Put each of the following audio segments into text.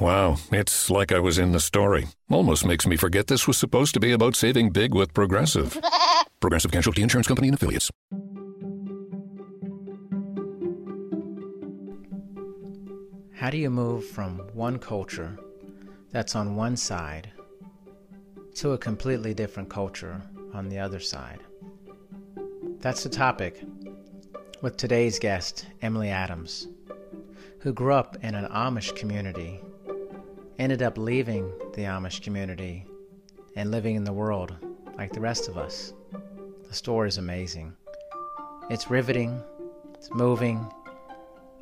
Wow, it's like I was in the story. Almost makes me forget this was supposed to be about saving big with Progressive. Progressive Casualty Insurance Company and Affiliates. How do you move from one culture that's on one side to a completely different culture on the other side? That's the topic with today's guest, Emily Adams, who grew up in an Amish community ended up leaving the Amish community and living in the world like the rest of us. The story is amazing. It's riveting, it's moving,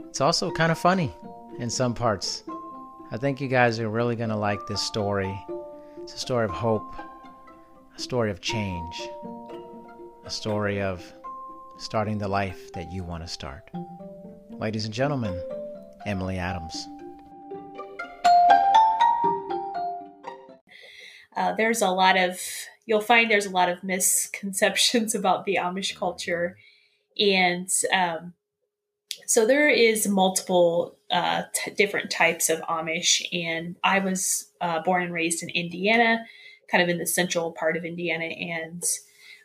it's also kind of funny in some parts. I think you guys are really going to like this story. It's a story of hope, a story of change, a story of starting the life that you want to start. Ladies and gentlemen, Emily Adams. Uh, there's a lot of you'll find there's a lot of misconceptions about the Amish culture, and um, so there is multiple uh, t- different types of Amish. And I was uh, born and raised in Indiana, kind of in the central part of Indiana, and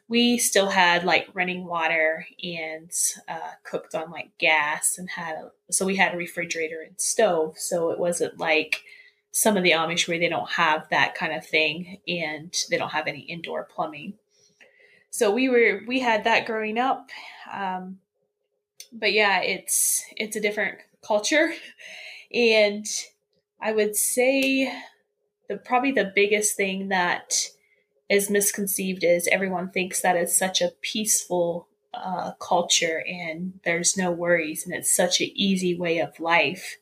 we still had like running water and uh, cooked on like gas and had a, so we had a refrigerator and stove. So it wasn't like some of the Amish where they don't have that kind of thing and they don't have any indoor plumbing. So we were we had that growing up. Um, but yeah, it's it's a different culture and I would say the probably the biggest thing that is misconceived is everyone thinks that it's such a peaceful uh, culture and there's no worries and it's such an easy way of life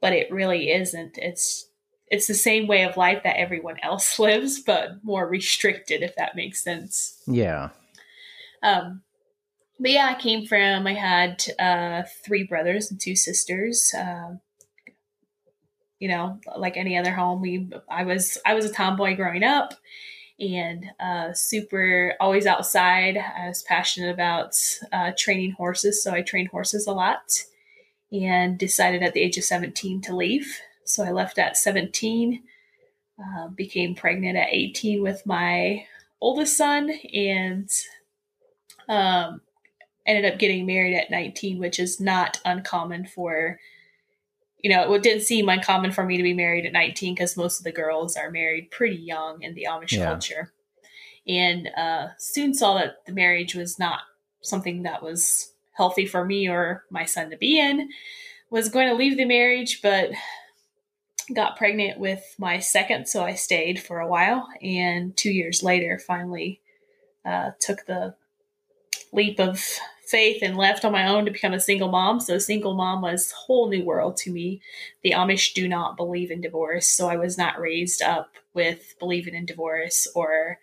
but it really isn't. It's it's the same way of life that everyone else lives, but more restricted, if that makes sense. Yeah. Um, but yeah, I came from. I had uh, three brothers and two sisters. Uh, you know, like any other home, we I was I was a tomboy growing up, and uh, super always outside. I was passionate about uh, training horses, so I trained horses a lot and decided at the age of 17 to leave. So I left at 17, uh, became pregnant at 18 with my oldest son, and um, ended up getting married at 19, which is not uncommon for, you know, it didn't seem uncommon for me to be married at 19 because most of the girls are married pretty young in the Amish yeah. culture. And uh, soon saw that the marriage was not something that was healthy for me or my son to be in. Was going to leave the marriage, but got pregnant with my second, so I stayed for a while. And two years later, finally uh, took the leap of faith and left on my own to become a single mom. So, single mom was whole new world to me. The Amish do not believe in divorce, so I was not raised up with believing in divorce or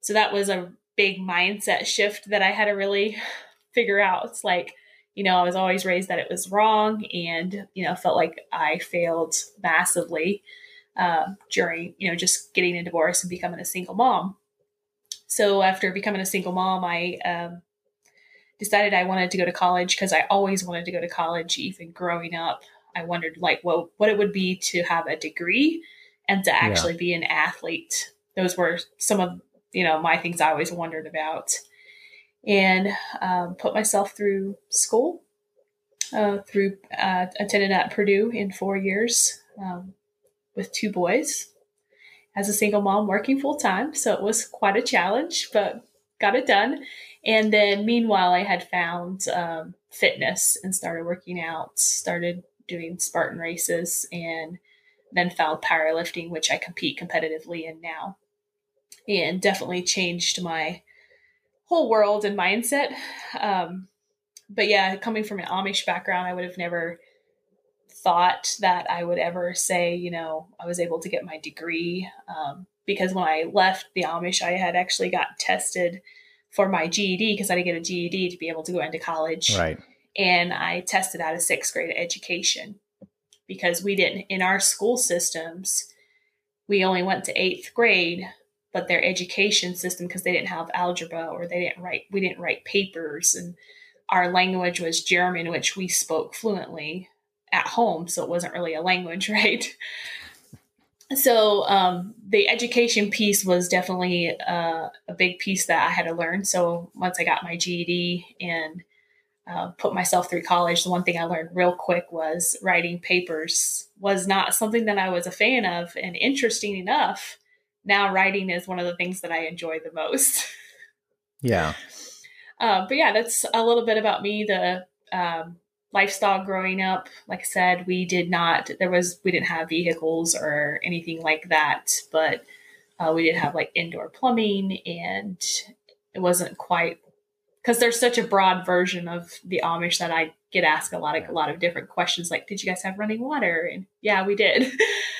so that was a big mindset shift that I had to really figure out. It's like, you know, I was always raised that it was wrong and, you know, felt like I failed massively uh, during, you know, just getting a divorce and becoming a single mom. So after becoming a single mom, I um, decided I wanted to go to college because I always wanted to go to college, even growing up. I wondered like what what it would be to have a degree and to actually yeah. be an athlete. Those were some of you know my things I always wondered about and um, put myself through school. Uh, through uh, attended at Purdue in four years um, with two boys as a single mom working full time. So it was quite a challenge, but got it done. And then meanwhile, I had found um, fitness and started working out, started doing Spartan races, and then found powerlifting, which I compete competitively in now. And definitely changed my whole world and mindset. Um, but yeah, coming from an Amish background, I would have never thought that I would ever say, you know, I was able to get my degree. Um, because when I left the Amish, I had actually got tested for my GED because I didn't get a GED to be able to go into college. Right. And I tested out of sixth grade education because we didn't, in our school systems, we only went to eighth grade, but their education system, because they didn't have algebra or they didn't write, we didn't write papers. And our language was German, which we spoke fluently at home. So it wasn't really a language, right? so um, the education piece was definitely uh, a big piece that I had to learn. So once I got my GED and uh, put myself through college, the one thing I learned real quick was writing papers was not something that I was a fan of. And interesting enough, now writing is one of the things that I enjoy the most. Yeah. Uh, but yeah, that's a little bit about me. The um, lifestyle growing up like i said we did not there was we didn't have vehicles or anything like that but uh, we did have like indoor plumbing and it wasn't quite because there's such a broad version of the amish that i get asked a lot of a lot of different questions like did you guys have running water and yeah we did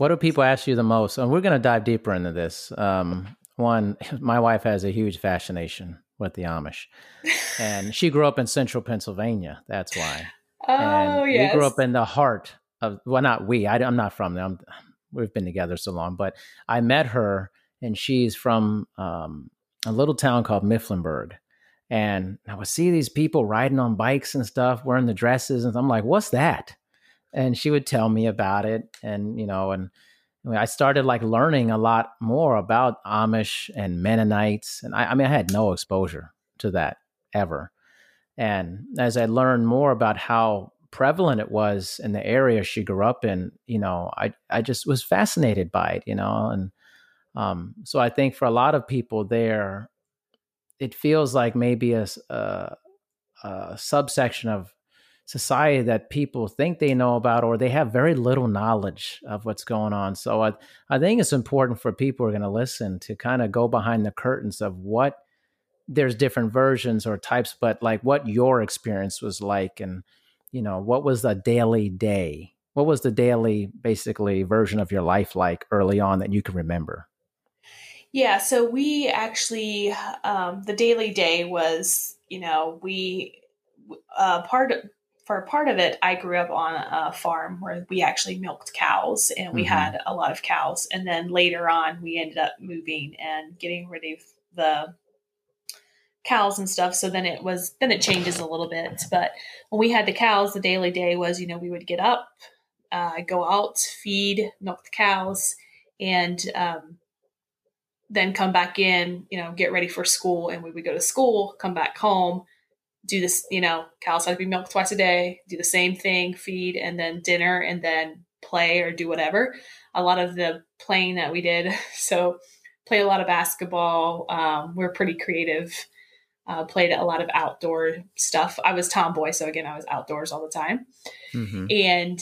what do people ask you the most and we're going to dive deeper into this um, one my wife has a huge fascination with the Amish. and she grew up in central Pennsylvania. That's why. Oh, and yes. We grew up in the heart of, well, not we, I, am not from there. I'm, we've been together so long, but I met her and she's from um, a little town called Mifflinburg. And I would see these people riding on bikes and stuff, wearing the dresses. And I'm like, what's that? And she would tell me about it. And, you know, and, I started like learning a lot more about Amish and Mennonites, and I, I mean, I had no exposure to that ever. And as I learned more about how prevalent it was in the area she grew up in, you know, I I just was fascinated by it, you know, and um, so I think for a lot of people there, it feels like maybe a, a, a subsection of society that people think they know about or they have very little knowledge of what's going on. So I, I think it's important for people who are going to listen to kind of go behind the curtains of what there's different versions or types, but like what your experience was like and, you know, what was the daily day? What was the daily, basically, version of your life like early on that you can remember? Yeah, so we actually, um, the daily day was, you know, we, uh, part for a part of it, I grew up on a farm where we actually milked cows and we mm-hmm. had a lot of cows. And then later on, we ended up moving and getting rid of the cows and stuff. So then it was, then it changes a little bit. But when we had the cows, the daily day was, you know, we would get up, uh, go out, feed, milk the cows, and um, then come back in, you know, get ready for school. And we would go to school, come back home do this, you know, cows have to be milked twice a day, do the same thing, feed, and then dinner, and then play or do whatever. A lot of the playing that we did. So, play a lot of basketball. Um, we're pretty creative. Uh, played a lot of outdoor stuff. I was tomboy, so again, I was outdoors all the time. Mm-hmm. And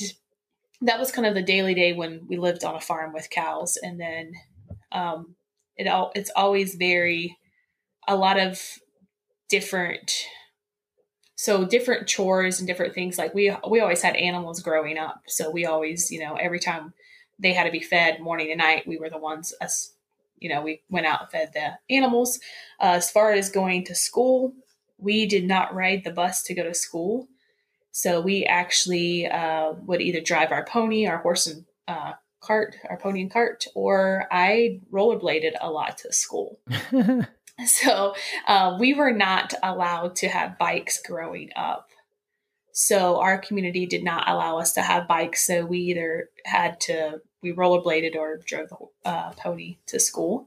that was kind of the daily day when we lived on a farm with cows. And then um, it all it's always very a lot of different so different chores and different things like we we always had animals growing up. So we always you know every time they had to be fed morning and night we were the ones us you know we went out and fed the animals. Uh, as far as going to school we did not ride the bus to go to school. So we actually uh, would either drive our pony our horse and uh, cart our pony and cart or i rollerbladed a lot to school So uh, we were not allowed to have bikes growing up. So our community did not allow us to have bikes. So we either had to, we rollerbladed or drove the uh, pony to school.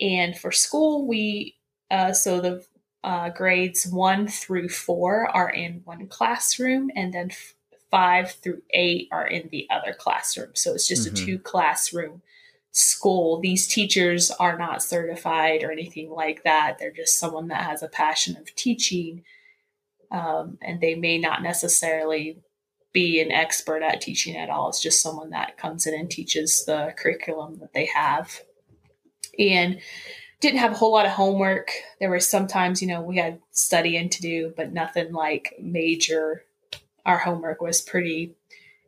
And for school, we, uh, so the uh, grades one through four are in one classroom, and then f- five through eight are in the other classroom. So it's just mm-hmm. a two classroom school, these teachers are not certified or anything like that. They're just someone that has a passion of teaching, um, and they may not necessarily be an expert at teaching at all. It's just someone that comes in and teaches the curriculum that they have. And didn't have a whole lot of homework. There were sometimes, you know, we had studying to do, but nothing like major. Our homework was pretty,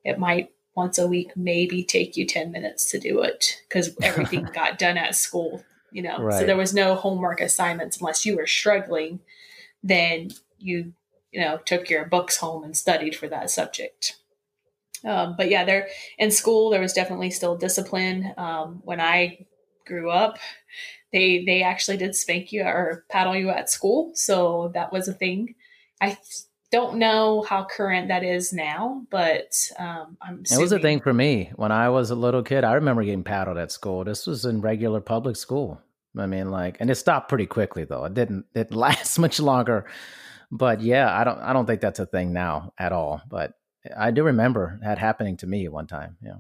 it might once a week maybe take you 10 minutes to do it because everything got done at school you know. Right. So there was no homework assignments unless you were struggling, then you you know took your books home and studied for that subject. Um, but yeah, there in school there was definitely still discipline. Um, when I grew up, they they actually did spank you or paddle you at school, so that was a thing. I don't know how current that is now, but um, I'm. It was a thing for me when I was a little kid. I remember getting paddled at school. This was in regular public school. I mean, like, and it stopped pretty quickly though. It didn't. It last much longer. But yeah, I don't. I don't think that's a thing now at all. But I do remember that happening to me one time. Yeah.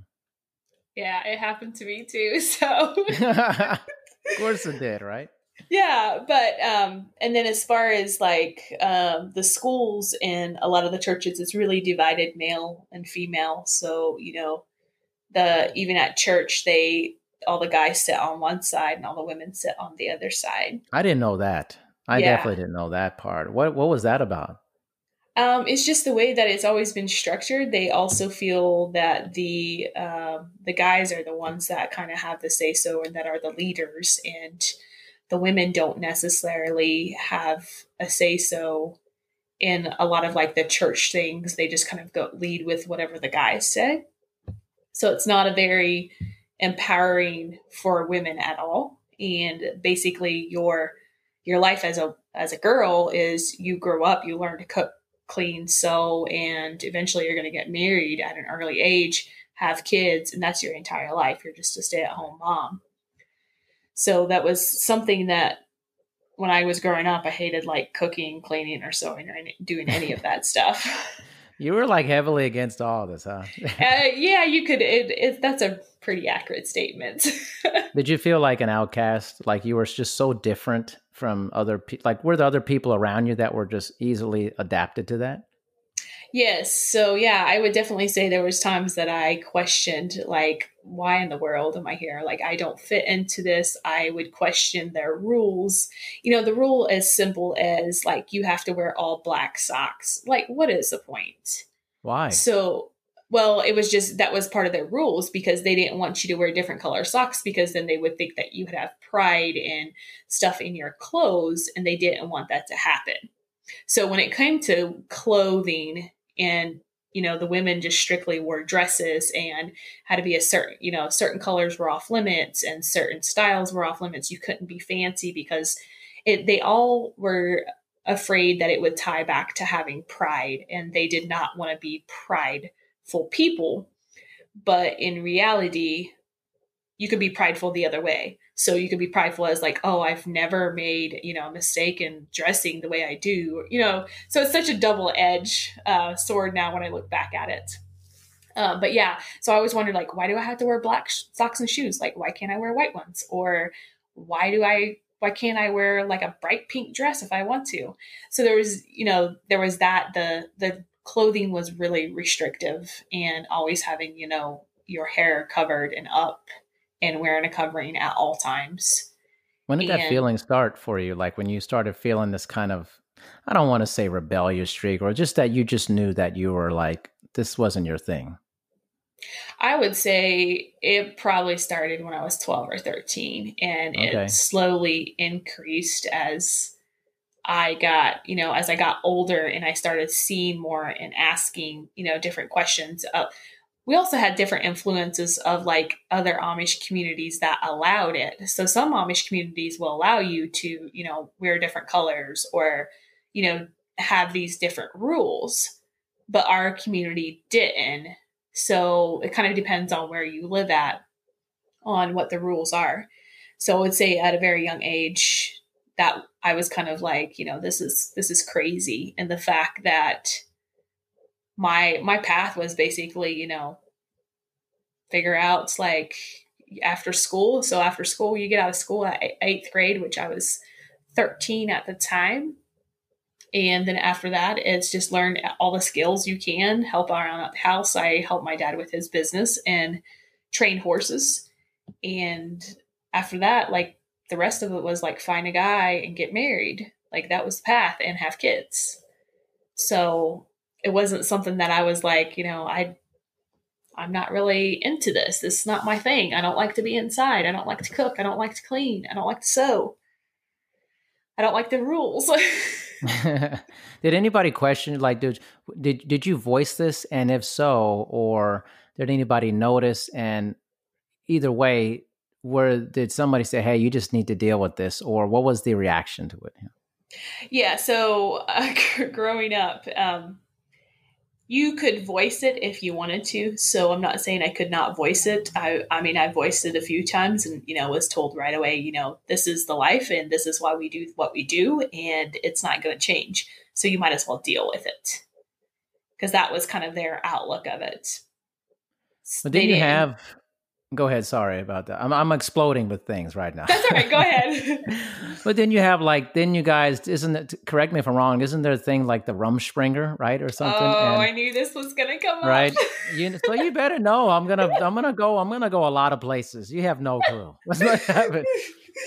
Yeah, it happened to me too. So. of course it did, right? Yeah but um and then as far as like um the schools in a lot of the churches it's really divided male and female so you know the even at church they all the guys sit on one side and all the women sit on the other side I didn't know that. I Yeah. definitely didn't know that part. What What was that about? Um, it's just the way that it's always been structured. They also feel that the um, the guys are the ones that kind of have the say so and that are the leaders, and the women don't necessarily have a say so in a lot of like the church things. They just kind of go lead with whatever the guys say. So it's not a very empowering for women at all. And basically, your your life as a as a girl is you grow up, you learn to cook, clean, sew, and eventually you're going to get married at an early age, have kids, and that's your entire life. You're just a stay at home mom. So that was something that when I was growing up, I hated like cooking, cleaning, or sewing, or doing any of that stuff. You were like heavily against all this, huh? Uh, yeah, you could. It, it, that's a pretty accurate statement. Did you feel like an outcast? Like you were just so different from other people? Like were the other people around you that were just easily adapted to that? yes. So yeah, I would definitely say there was times that I questioned, like, why in the world am I here? Like, I don't fit into this. I would question their rules. You know, the rule as simple as like you have to wear all black socks. Like, what is the point? Why? So, well, it was just that was part of their rules because they didn't want you to wear different color socks because then they would think that you would have pride and stuff in your clothes and they didn't want that to happen. So, when it came to clothing and you know the women just strictly wore dresses and had to be a certain you know certain colors were off limits and certain styles were off limits. You couldn't be fancy because it they all were afraid that it would tie back to having pride and they did not want to be prideful people. But in reality you could be prideful the other way. So you could be prideful as like oh i've never made you know a mistake in dressing the way i do you know? So it's such a double edge uh, sword now when i look back at it. Um, but yeah so i always wondered like why do i have to wear black sh- socks and shoes? Like why can't i wear white ones? Or why do i why can't i wear like a bright pink dress if i want to? So there was you know there was that the the clothing was really restrictive and always having you know your hair covered and up and wearing a covering at all times When did that feeling start for you? Like when you started feeling this kind of, I don't want to say rebellious streak, or just that you just knew that you were like, this wasn't your thing. I would say it probably started when I was 12 or 13 and Okay. it slowly increased as I got, you know, as I got older and I started seeing more and asking, you know, different questions. Uh, we also had different influences of like other Amish communities that allowed it. So some Amish communities will allow you to, you know, wear different colors or, you know, have these different rules, but our community didn't. So it kind of depends on where you live at, on what the rules are. So I would say at a very young age that I was kind of like, you know, this is this is crazy, and the fact that my my path was basically, you know, figure out like after school. So after school, you get out of school at eighth grade, which I was thirteen at the time. And then after that, it's just learn all the skills you can, help around at the house. I helped my dad with his business and train horses. And after that, like the rest of it was like find a guy and get married. Like that was the path and have kids. So it wasn't something that I was like, you know, I I'm not really into this. This is not my thing. I don't like to be inside. I don't like to cook. I don't like to clean. I don't like to sew. I don't like the rules. did anybody question like did did did you voice this and if so or did anybody notice and either way where did somebody say hey you just need to deal with this or what was the reaction to it yeah so uh, growing up um, you could voice it if you wanted to. So I'm not saying I could not voice it. I, I mean, I voiced it a few times and, you know, was told right away, you know, this is the life and this is why we do what we do and it's not going to change. So you might as well deal with it. Because that was kind of their outlook of it. But did you have Go ahead. Sorry about that. I'm I'm exploding with things right now. That's all right. Go ahead. but then you have like then you guys isn't it? Correct me if I'm wrong. Isn't there a thing like the Rumspringa, right, or something? Oh, and, I knew this was gonna come up. Right. you, so you better know. I'm gonna I'm gonna go. I'm gonna go a lot of places. You have no clue what's gonna happen.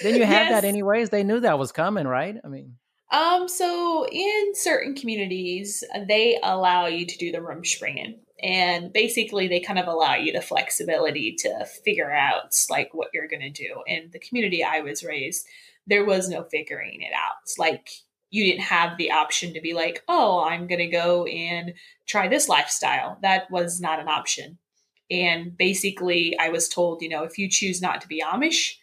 then you have yes. that anyways. They knew that was coming, right? I mean. Um, so in certain communities, they allow you to do the Rumspringen and basically they kind of allow you the flexibility to figure out like what you're going to do. In the community i was raised there was no figuring it out. Like you didn't have the option to be like oh i'm going to go and try this lifestyle. That was not an option. And basically i was told you know if you choose not to be amish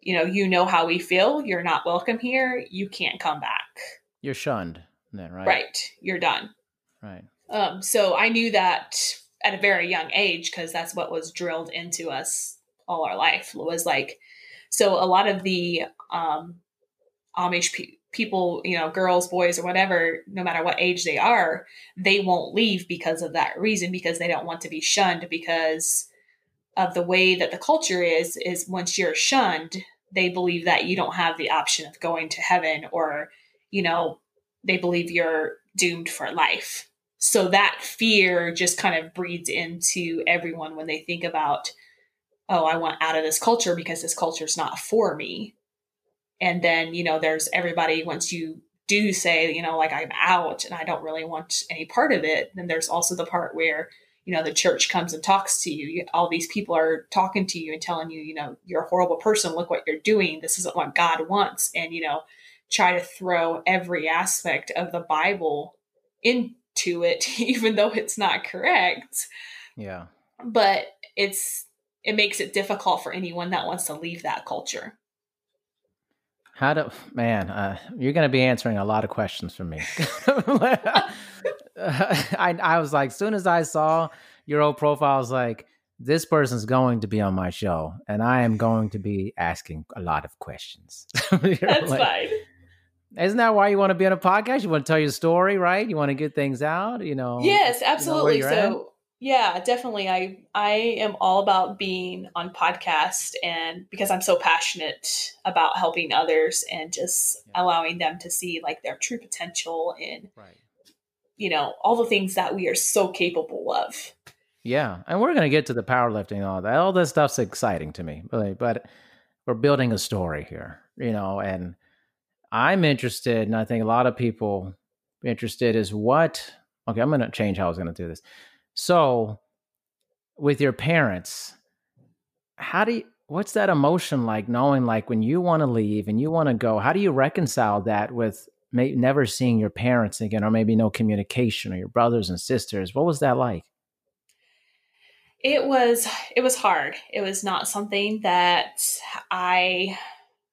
you know you know how we feel. You're not welcome here. You can't come back. You're shunned then right? Right. You're done. Right um, so I knew that at a very young age because that's what was drilled into us all our life was like so a lot of the um, amish pe- people you know girls boys or whatever no matter what age they are they won't leave because of that reason because they don't want to be shunned because of the way that the culture is is once you're shunned they believe that you don't have the option of going to heaven or you know they believe you're doomed for life so that fear just kind of breeds into everyone when they think about, oh, I want out of this culture because this culture is not for me. And then, you know, there's everybody, once you do say, you know, like I'm out and I don't really want any part of it, then there's also the part where, you know, the church comes and talks to you. All these people are talking to you and telling you, you know, you're a horrible person. Look what you're doing. This isn't what God wants. And, you know, try to throw every aspect of the Bible in to it, even though it's not correct. Yeah. But it's it makes it difficult for anyone that wants to leave that culture. How do man? Uh, you're going to be answering a lot of questions from me. I I was like, soon as I saw your old profile, I was like, this person's going to be on my show, and I am going to be asking a lot of questions. That's like, fine. Isn't that why you want to be on a podcast? You want to tell your story, right? You want to get things out, you know. Yes, absolutely. You know so at? yeah, definitely. I I am all about being on podcast and because I'm so passionate about helping others and just yeah. allowing them to see like their true potential and right. you know, all the things that we are so capable of. Yeah. And we're gonna get to the powerlifting and all that. All this stuff's exciting to me. But but we're building a story here, you know, and I'm interested, and I think a lot of people interested is what. Okay, I'm going to change how I was going to do this. So, with your parents, how do you? What's that emotion like? Knowing like when you want to leave and you want to go, how do you reconcile that with may, never seeing your parents again, or maybe no communication, or your brothers and sisters? What was that like? It was it was hard. It was not something that I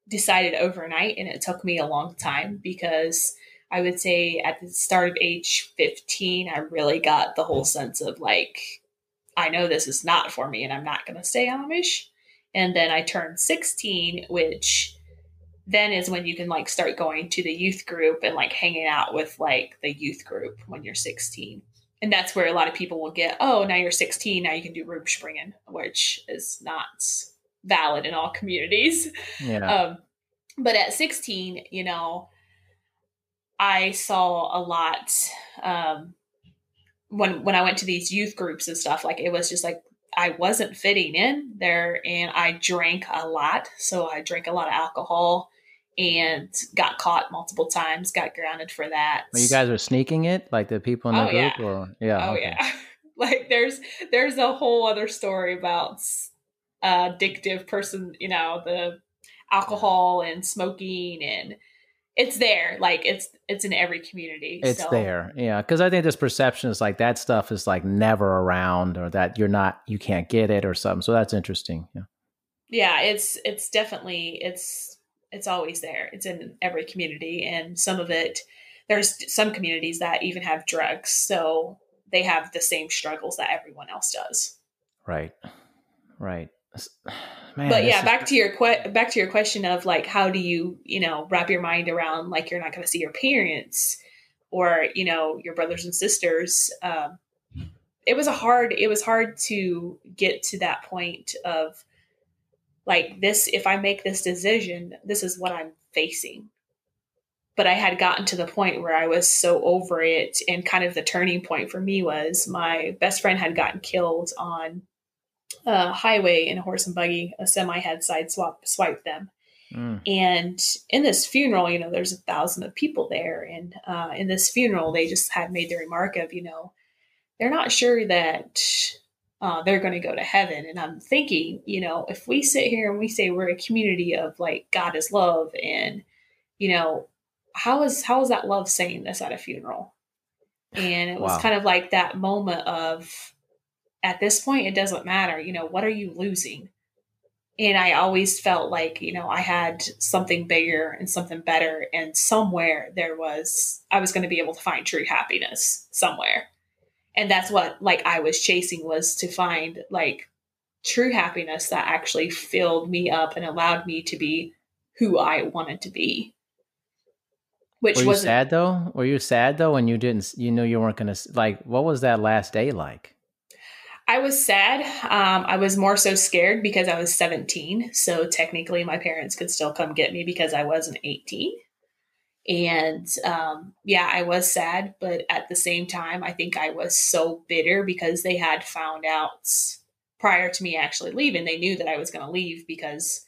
decided overnight and it took me a long time because I would say at the start of age 15, I really got the whole sense of like, I know this is not for me and I'm not going to stay Amish. And then I turned 16, which then is when you can like start going to the youth group and like hanging out with like the youth group when you're 16. And that's where a lot of people will get, oh, now you're 16, now you can do Rumspringen, which is not valid in all communities. Yeah. Um, but at 16, you know, I saw a lot um, when when I went to these youth groups and stuff. Like it was just like I wasn't fitting in there, and I drank a lot. So I drank a lot of alcohol and got caught multiple times. Got grounded for that. Well, you guys were sneaking it, like the people in the oh, group, yeah. or yeah, oh okay. yeah. like there's there's a whole other story about addictive person, you know, the alcohol and smoking and it's there. Like it's it's in every community it's so. there. Yeah because i think this perception is like that stuff is like never around or that you're not you can't get it or something so that's interesting yeah. Yeah it's it's definitely it's it's always there. It's in every community and some of it there's some communities that even have drugs so they have the same struggles that everyone else does. Right. Right Man, but yeah, back is... to your que- back to your question of like, how do you you know wrap your mind around like you're not going to see your parents or you know your brothers and sisters. Um, it was a hard. It was hard to get to that point of like this. If I make this decision, this is what I'm facing. But I had gotten to the point where I was so over it, and kind of the turning point for me was my best friend had gotten killed on a highway in a horse and buggy. A semi had side swap swiped them. Mm. And in this funeral, you know, there's a thousand of people there. And uh, in this funeral, they just had made the remark of, you know, they're not sure that uh, they're going to go to heaven. And I'm thinking, you know, if we sit here and we say we're a community of like God is love, and you know, how is how is that love saying this at a funeral? And it was wow. kind of like that moment of at this point, it doesn't matter. You know, what are you losing? And I always felt like, you know, I had something bigger and something better. And somewhere there was, I was going to be able to find true happiness somewhere. And that's what, like, I was chasing was to find, like, true happiness that actually filled me up and allowed me to be who I wanted to be. Which Were you sad though? Were you sad though when you didn't, you knew you weren't going to, like, what was that last day like? I was sad. Um, I was more so scared because I was 17. So technically, my parents could still come get me because I wasn't 18. And um, yeah, I was sad. But at the same time, I think I was so bitter because they had found out prior to me actually leaving. They knew that I was going to leave because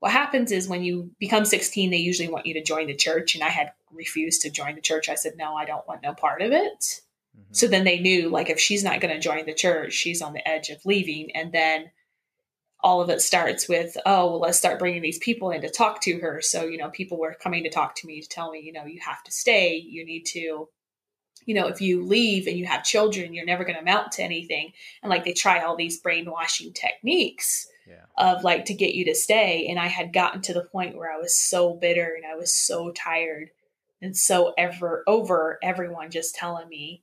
what happens is when you become 16, they usually want you to join the church. And I had refused to join the church. I said, no, I don't want no part of it. Mm-hmm. So then they knew like if she's not going to join the church, she's on the edge of leaving. And then all of it starts with, oh, well, let's start bringing these people in to talk to her. So, you know, people were coming to talk to me to tell me, you know, you have to stay. You need to, you know, if you leave and you have children, you're never going to amount to anything. And like they try all these brainwashing techniques yeah. of like to get you to stay. And I had gotten to the point where I was so bitter and I was so tired and so ever over everyone just telling me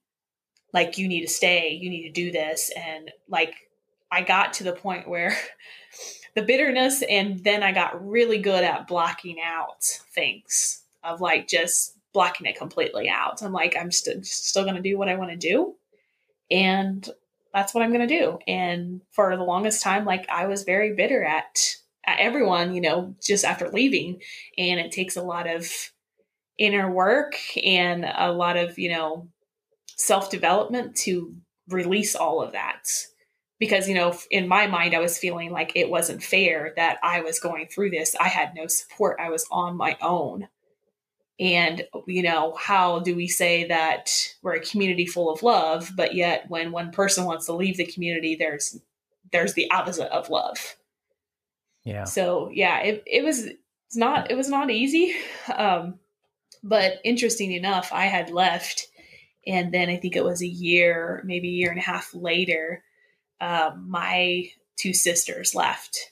like you need to stay you need to do this. And like i got to the point where the bitterness and then i got really good at blocking out things of like just blocking it completely out. I'm like i'm st- still going to do what i want to do and that's what i'm going to do. And for the longest time like i was very bitter at at everyone you know just after leaving. And it takes a lot of inner work and a lot of you know self development to release all of that. Because, you know, in my mind, I was feeling like it wasn't fair that I was going through this. I had no support, I was on my own. And, you know, how do we say that we're a community full of love, but yet when one person wants to leave the community, there's there's the opposite of love. Yeah. So yeah, it, it was it's not it was not easy. Um, but interesting enough, I had left and then I think it was a year, maybe a year and a half later, um, my two sisters left.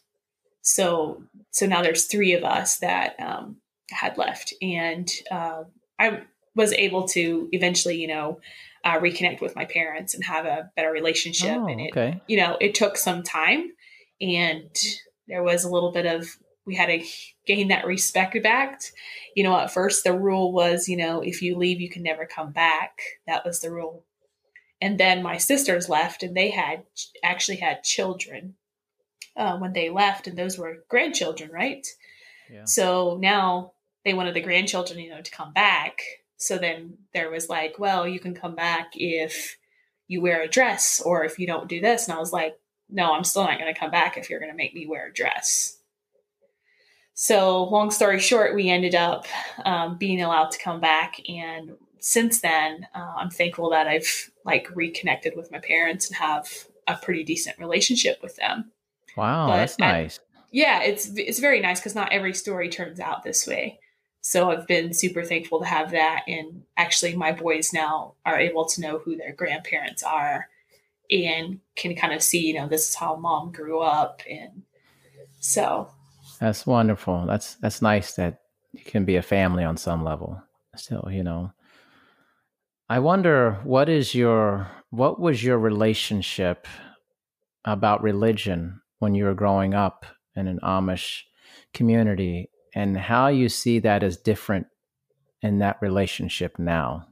So so now there's three of us that um, had left, and uh, I was able to eventually, you know, uh, reconnect with my parents and have a better relationship. Oh, and it, okay. you know, it took some time, and there was a little bit of we had to gain that respect back. You know, at first the rule was, you know, if you leave, you can never come back. That was the rule. And then my sisters left, and they had actually had children uh, when they left, and those were grandchildren, right? Yeah. So now they wanted the grandchildren, you know, to come back. So then there was like, well, you can come back if you wear a dress or if you don't do this. And I was like, no, I'm still not going to come back if you're going to make me wear a dress. So, long story short, we ended up um, being allowed to come back, and since then, uh, I'm thankful that I've like reconnected with my parents and have a pretty decent relationship with them. Wow, but that's nice. yeah, it's it's very nice because not every story turns out this way. So I've been super thankful to have that, and actually, my boys now are able to know who their grandparents are, and can kind of see, you know, this is how mom grew up, and so that's wonderful. That's that's nice that you can be a family on some level. Still, you know. I wonder what is your what was your relationship about religion when you were growing up in an Amish community and how you see that as different in that relationship now?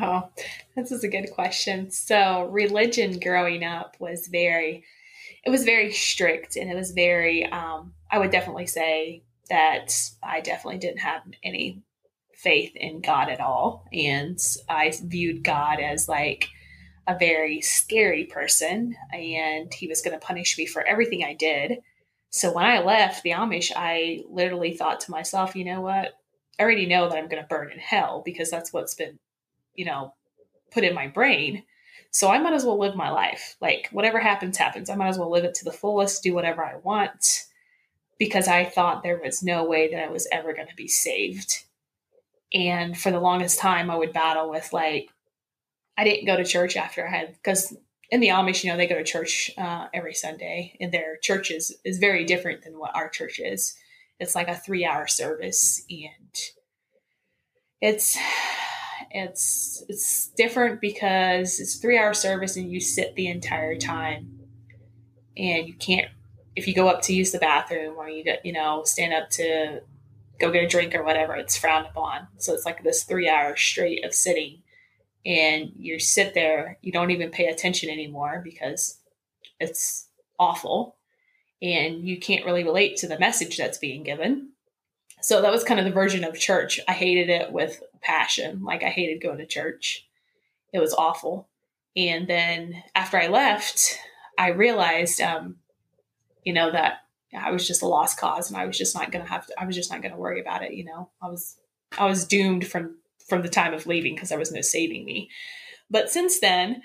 Oh, this is a good question. So, religion growing up was very, it was very strict and it was very, um, I would definitely say that I definitely didn't have any faith in God at all. And I viewed God as like a very scary person and he was going to punish me for everything I did. So when I left the Amish, I literally thought to myself, you know what? I already know that I'm going to burn in hell because that's what's been, you know, put in my brain. So I might as well live my life. Like whatever happens, happens. I might as well live it to the fullest, do whatever I want because I thought there was no way that I was ever going to be saved. And for the longest time, I would battle with like, I didn't go to church after I had, because in the Amish, you know, they go to church uh, every Sunday, and their church is, is very different than what our church is. It's like a three hour service, and it's it's it's different because it's three hour service and you sit the entire time and you can't if you go up to use the bathroom or you get you know stand up to go get a drink or whatever, it's frowned upon. So it's like this three hours straight of sitting and you sit there, you don't even pay attention anymore because it's awful and you can't really relate to the message that's being given. So that was kind of the version of church. I hated it with passion. Like I hated going to church. It was awful. And then after I left, I realized, um, you know, that I was just a lost cause and I was just not going to have to, I was just not going to worry about it. You know, I was, I was doomed from, from the time of leaving because there was no saving me. But since then,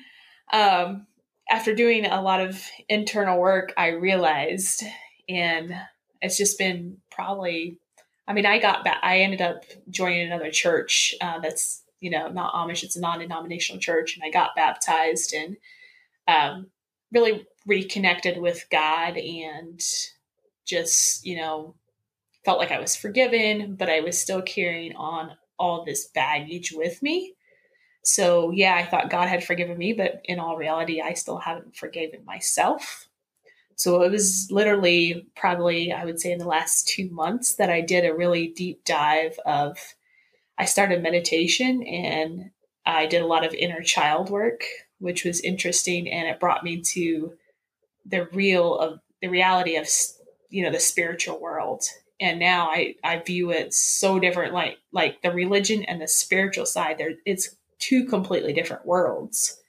um, after doing a lot of internal work, I realized, and it's just been probably, I mean, I got back, I ended up joining another church uh, that's, you know, not Amish, it's a non denominational church. And I got baptized and um, really reconnected with God and just, you know, felt like I was forgiven, but I was still carrying on all this baggage with me. So, yeah, I thought God had forgiven me, but in all reality, I still haven't forgiven myself. So, it was literally probably, I would say, in the last two months that I did a really deep dive of, I started meditation and I did a lot of inner child work, which was interesting. And it brought me to the real of the reality of you know the spiritual world. And now i i view it so different like like the religion and the spiritual side there it's two completely different worlds.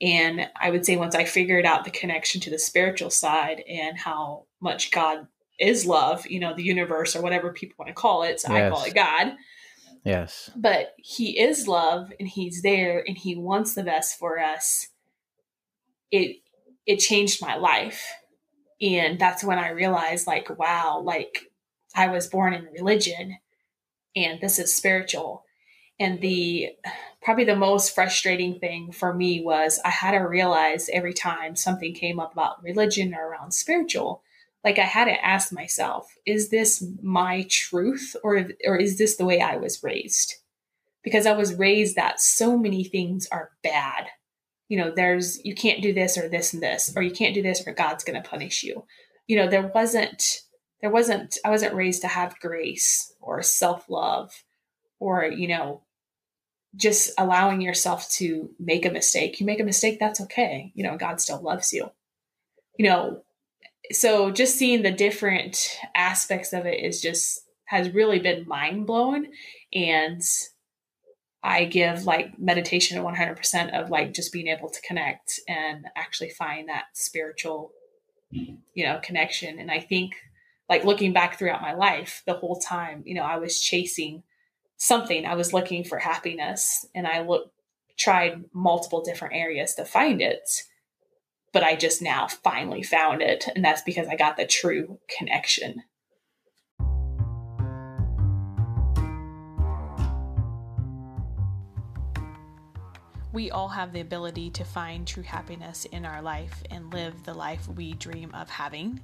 And i would say once i figured out the connection to the spiritual side and how much god is love you know the universe or whatever people want to call it so yes. i call it god. Yes. But he is love and he's there and he wants the best for us. It it changed my life and that's when I realized, like, wow, like I was born in religion and this is spiritual. And the probably the most frustrating thing for me was I had to realize every time something came up about religion or around spiritual, like I had to ask myself, is this my truth or or is this the way I was raised? Because I was raised that so many things are bad you know, there's, you can't do this or this and this, or you can't do this or God's going to punish you. You know, there wasn't, there wasn't, I wasn't raised to have grace or self love or, you know, just allowing yourself to make a mistake. You make a mistake, that's okay. You know, God still loves you. You know, so just seeing the different aspects of it is just has really been mind blowing and I give like meditation 100% of like just being able to connect and actually find that spiritual, you know, connection. And I think like looking back throughout my life, the whole time, you know, I was chasing something. I was looking for happiness and I looked tried multiple different areas to find it. But I just now finally found it. And that's because I got the true connection. We all have the ability to find true happiness in our life and live the life we dream of having.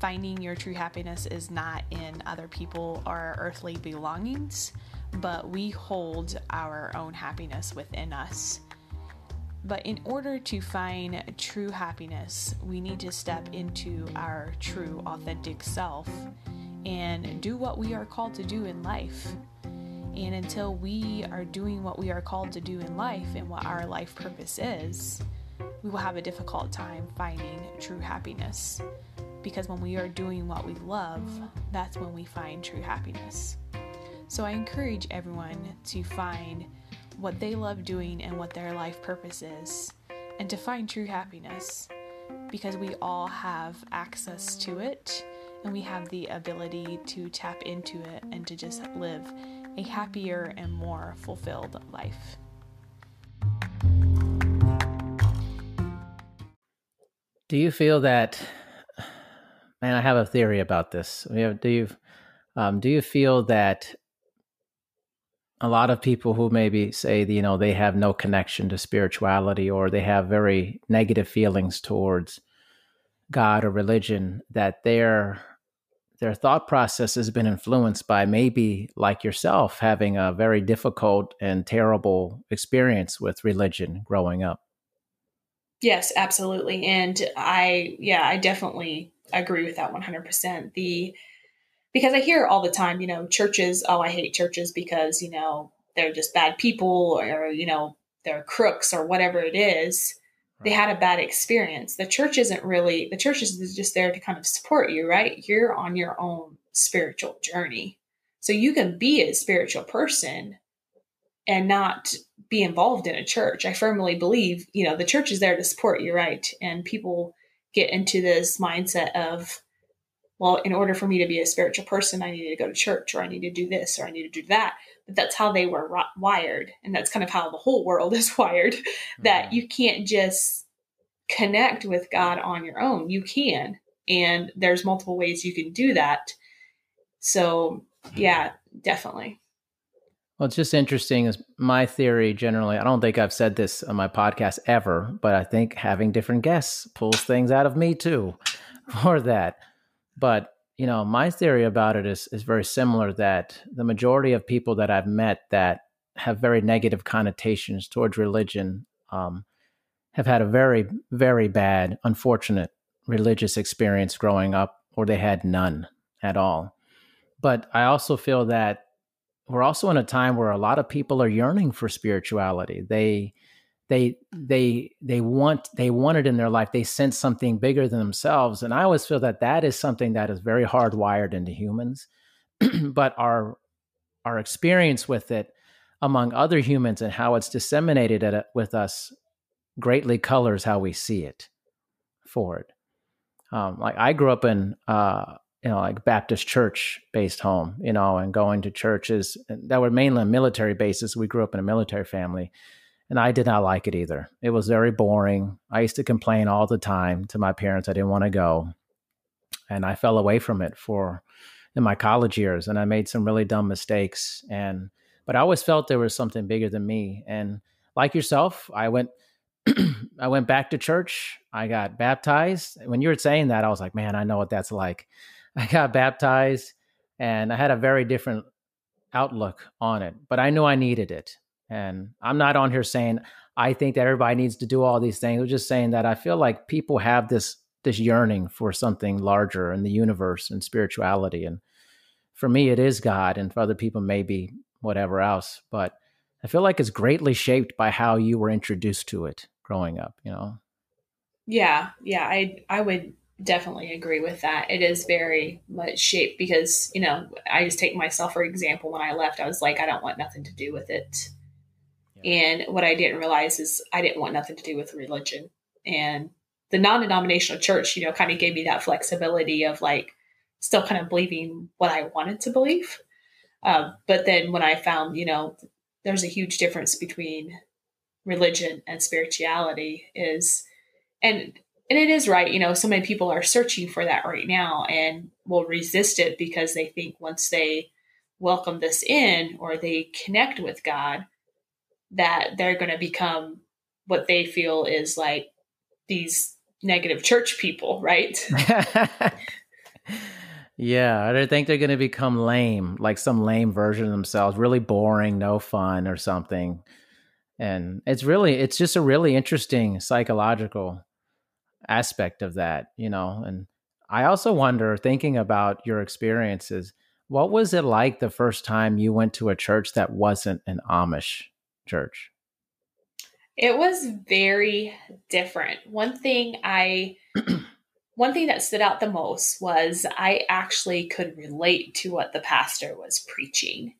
Finding your true happiness is not in other people or earthly belongings, but we hold our own happiness within us. But in order to find true happiness, we need to step into our true, authentic self and do what we are called to do in life. And until we are doing what we are called to do in life and what our life purpose is, we will have a difficult time finding true happiness. Because when we are doing what we love, that's when we find true happiness. So I encourage everyone to find what they love doing and what their life purpose is, and to find true happiness because we all have access to it and we have the ability to tap into it and to just live a happier and more fulfilled life. Do you feel that? Man, I have a theory about this. Do you um, do you feel that a lot of people who maybe say you know they have no connection to spirituality or they have very negative feelings towards God or religion that their their thought process has been influenced by maybe like yourself having a very difficult and terrible experience with religion growing up. Yes, absolutely. And I yeah, I definitely agree with that 100%. The because I hear all the time, you know, churches, oh, I hate churches because, you know, they're just bad people or, you know, they're crooks or whatever it is they had a bad experience. The church isn't really, the church is just there to kind of support you, right? You're on your own spiritual journey. So you can be a spiritual person and not be involved in a church. I firmly believe, you know, the church is there to support you, right? And people get into this mindset of, well, in order for me to be a spiritual person, I need to go to church or I need to do this or I need to do that. That's how they were wired. And that's kind of how the whole world is wired mm-hmm. that you can't just connect with God on your own. You can. And there's multiple ways you can do that. So, yeah, definitely. Well, it's just interesting is my theory generally. I don't think I've said this on my podcast ever, but I think having different guests pulls things out of me too for that. But you know, my theory about it is is very similar. That the majority of people that I've met that have very negative connotations towards religion um, have had a very very bad, unfortunate religious experience growing up, or they had none at all. But I also feel that we're also in a time where a lot of people are yearning for spirituality. They they they they want they want it in their life. They sense something bigger than themselves. And i always feel that that is something that is very hardwired into humans. But our our experience with it among other humans and how it's disseminated at, with us greatly colors how we see it for it. Um, like i grew up in uh, you know like baptist church based home you know and going to churches that were mainly military bases. We grew up in a military family and I did not like it either. It was very boring. I used to complain all the time to my parents I didn't want to go. And I fell away from it for in my college years and I made some really dumb mistakes and but I always felt there was something bigger than me and like yourself, I went I went back to church. I got baptized. When you were saying that, I was like, man, I know what that's like. I got baptized and I had a very different outlook on it, but I knew I needed it. And I'm not on here saying I think that everybody needs to do all these things. I'm just saying that I feel like people have this this yearning for something larger in the universe and spirituality. And for me, it is God, and for other people, maybe whatever else. But I feel like it's greatly shaped by how you were introduced to it growing up. You know. Yeah, yeah, I I would definitely agree with that. It is very much shaped because you know I just take myself for example. When I left, I was like, I don't want nothing to do with it. And what I didn't realize is I didn't want nothing to do with religion. And the non denominational church, you know, kind of gave me that flexibility of like still kind of believing what I wanted to believe. Uh, but then when I found, you know, there's a huge difference between religion and spirituality is, and and it is right, you know, so many people are searching for that right now and will resist it because they think once they welcome this in or they connect with God, that they're going to become what they feel is like these negative church people, right? yeah, I think they're going to become lame, like some lame version of themselves, really boring, no fun or something. And it's really, it's just a really interesting psychological aspect of that, you know. And I also wonder, thinking about your experiences, what was it like the first time you went to a church that wasn't an Amish church? It was very different. One thing I one thing that stood out the most was I actually could relate to what the pastor was preaching.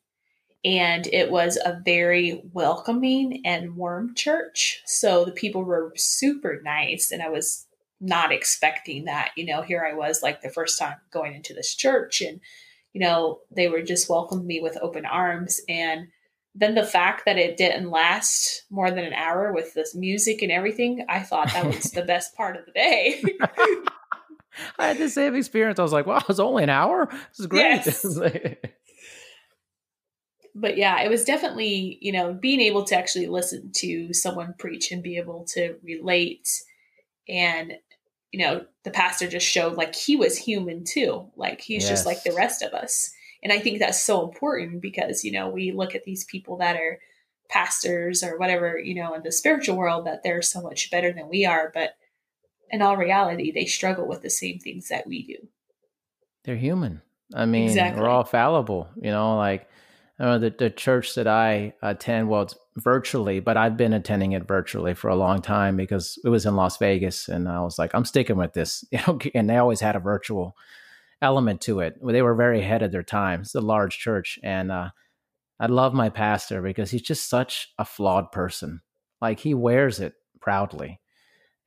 And it was a very welcoming and warm church. So the people were super nice. And I was not expecting that. You know, here I was like the first time going into this church, and, you know, they were just welcomed me with open arms. And then the fact that it didn't last more than an hour with this music and everything, I thought that was the best part of the day. I had the same experience. I was like, wow, it's only an hour? This is great. Yes. but yeah, it was definitely, you know, being able to actually listen to someone preach and be able to relate. And, you know, the pastor just showed like he was human too. Like he's yes. just like the rest of us. And I think that's so important because, you know, we look at these people that are pastors or whatever, you know, in the spiritual world that they're so much better than we are. But in all reality, they struggle with the same things that we do. They're human. I mean, exactly. we're all fallible, you know, like uh, the, the church that I attend, well, it's virtually, but I've been attending it virtually for a long time because it was in Las Vegas. And I was like, I'm sticking with this, you know, and they always had a virtual element to it. They were very ahead of their time. It's a large church. And uh, I love my pastor because he's just such a flawed person. Like he wears it proudly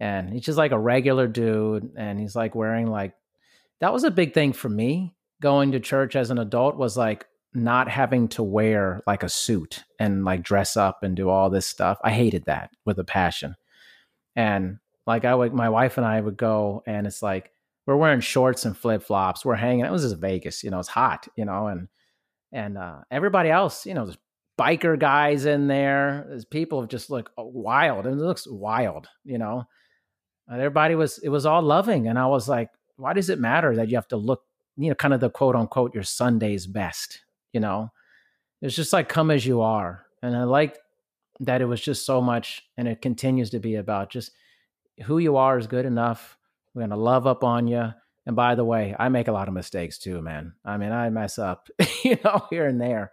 and he's just like a regular dude and he's like wearing like that was a big thing for me going to church as an adult was like not having to wear like a suit and like dress up and do all this stuff i hated that with a passion and like i would my wife and i would go and it's like we're wearing shorts and flip-flops we're hanging it was just vegas you know it's hot you know and and uh, everybody else you know there's biker guys in there there's people just look wild and it looks wild you know and everybody was it was all loving and i was like why does it matter that you have to look you know kind of the quote unquote your sunday's best you know? It's just like come as you are and i like that it was just so much and it continues to be about just who you are is good enough we're going to love up on you and by the way i make a lot of mistakes too man i mean i mess up you know here and there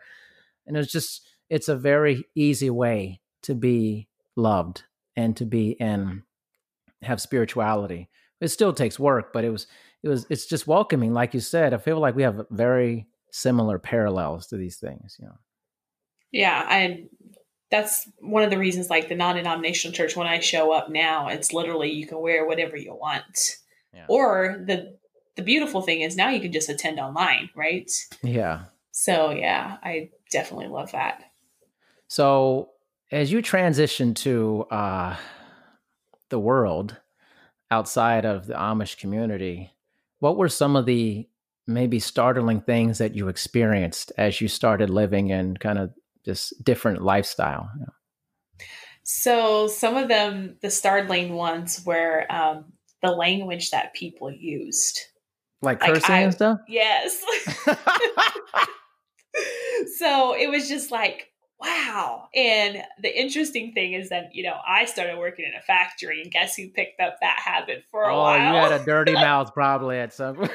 and it's just it's a very easy way to be loved and to be in have spirituality. It still takes work, but it was it was it's just welcoming, like you said. I feel like we have very similar parallels to these things, you know. Yeah, and that's one of the reasons like the non-denominational church when I show up now, it's literally you can wear whatever you want. Yeah. Or the the beautiful thing is now you can just attend online, right? Yeah. So yeah, I definitely love that. So as you transition to uh the world outside of the Amish community, what were some of the maybe startling things that you experienced as you started living in kind of this different lifestyle? So, some of them, the startling ones, were um, the language that people used. Like cursing like I, and stuff? Yes. so, it was just like, wow. And the interesting thing is that, you know, I started working in a factory and guess who picked up that habit for a while. oh, while? you had a dirty mouth probably at some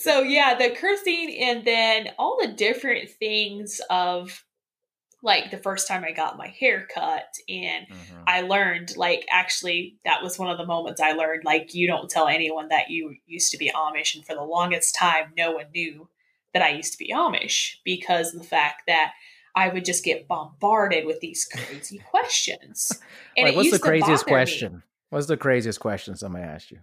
So yeah, the cursing and then all the different things of like the first time I got my hair cut and mm-hmm. I learned like actually that was one of the moments I learned like you don't tell anyone that you used to be Amish and for the longest time no one knew that I used to be Amish because of the fact that I would just get bombarded with these crazy questions. And what's the craziest question? Me. What's the craziest question somebody asked you?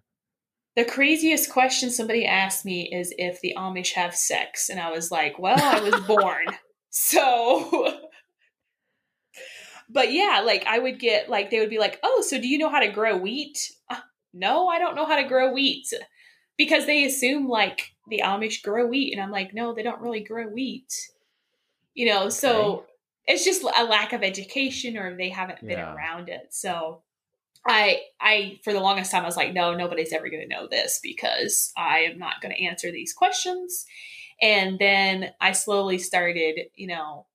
the craziest question somebody asked me is if the Amish have sex. And I was like, well, I was born. So, but yeah, like I would get, like, they would be like, oh, so do you know how to grow wheat? Uh, no, I don't know how to grow wheat because they assume like the Amish grow wheat. And I'm like, no, they don't really grow wheat. You know, okay. so it's just a lack of education or they haven't been yeah. around it. So, I I for the longest time I was like, no, nobody's ever going to know this because I am not going to answer these questions. And then I slowly started, you know,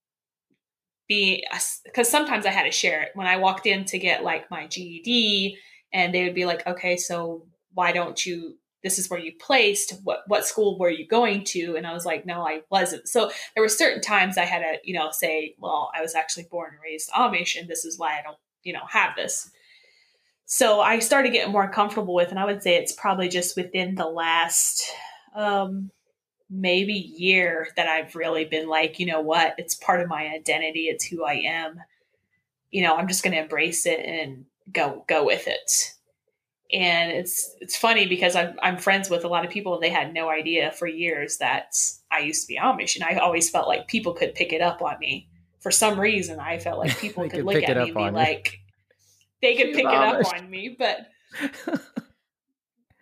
being because sometimes I had to share it when I walked in to get like my GED, and they would be like, okay, so why don't you? This is where you placed. What what school were you going to? And I was like, no, I wasn't. So there were certain times I had to, you know, say, well, I was actually born and raised Amish, and this is why I don't, you know, have this so I started getting more comfortable with, and I would say it's probably just within the last um, maybe year that I've really been like, you know what, it's part of my identity, it's who I am. You know, I'm just going to embrace it and go go with it. And it's it's funny because I'm I'm friends with a lot of people and they had no idea for years that I used to be Amish, and I always felt like people could pick it up on me. For some reason, I felt like people could, could look at me and be like they could pick it up on me. But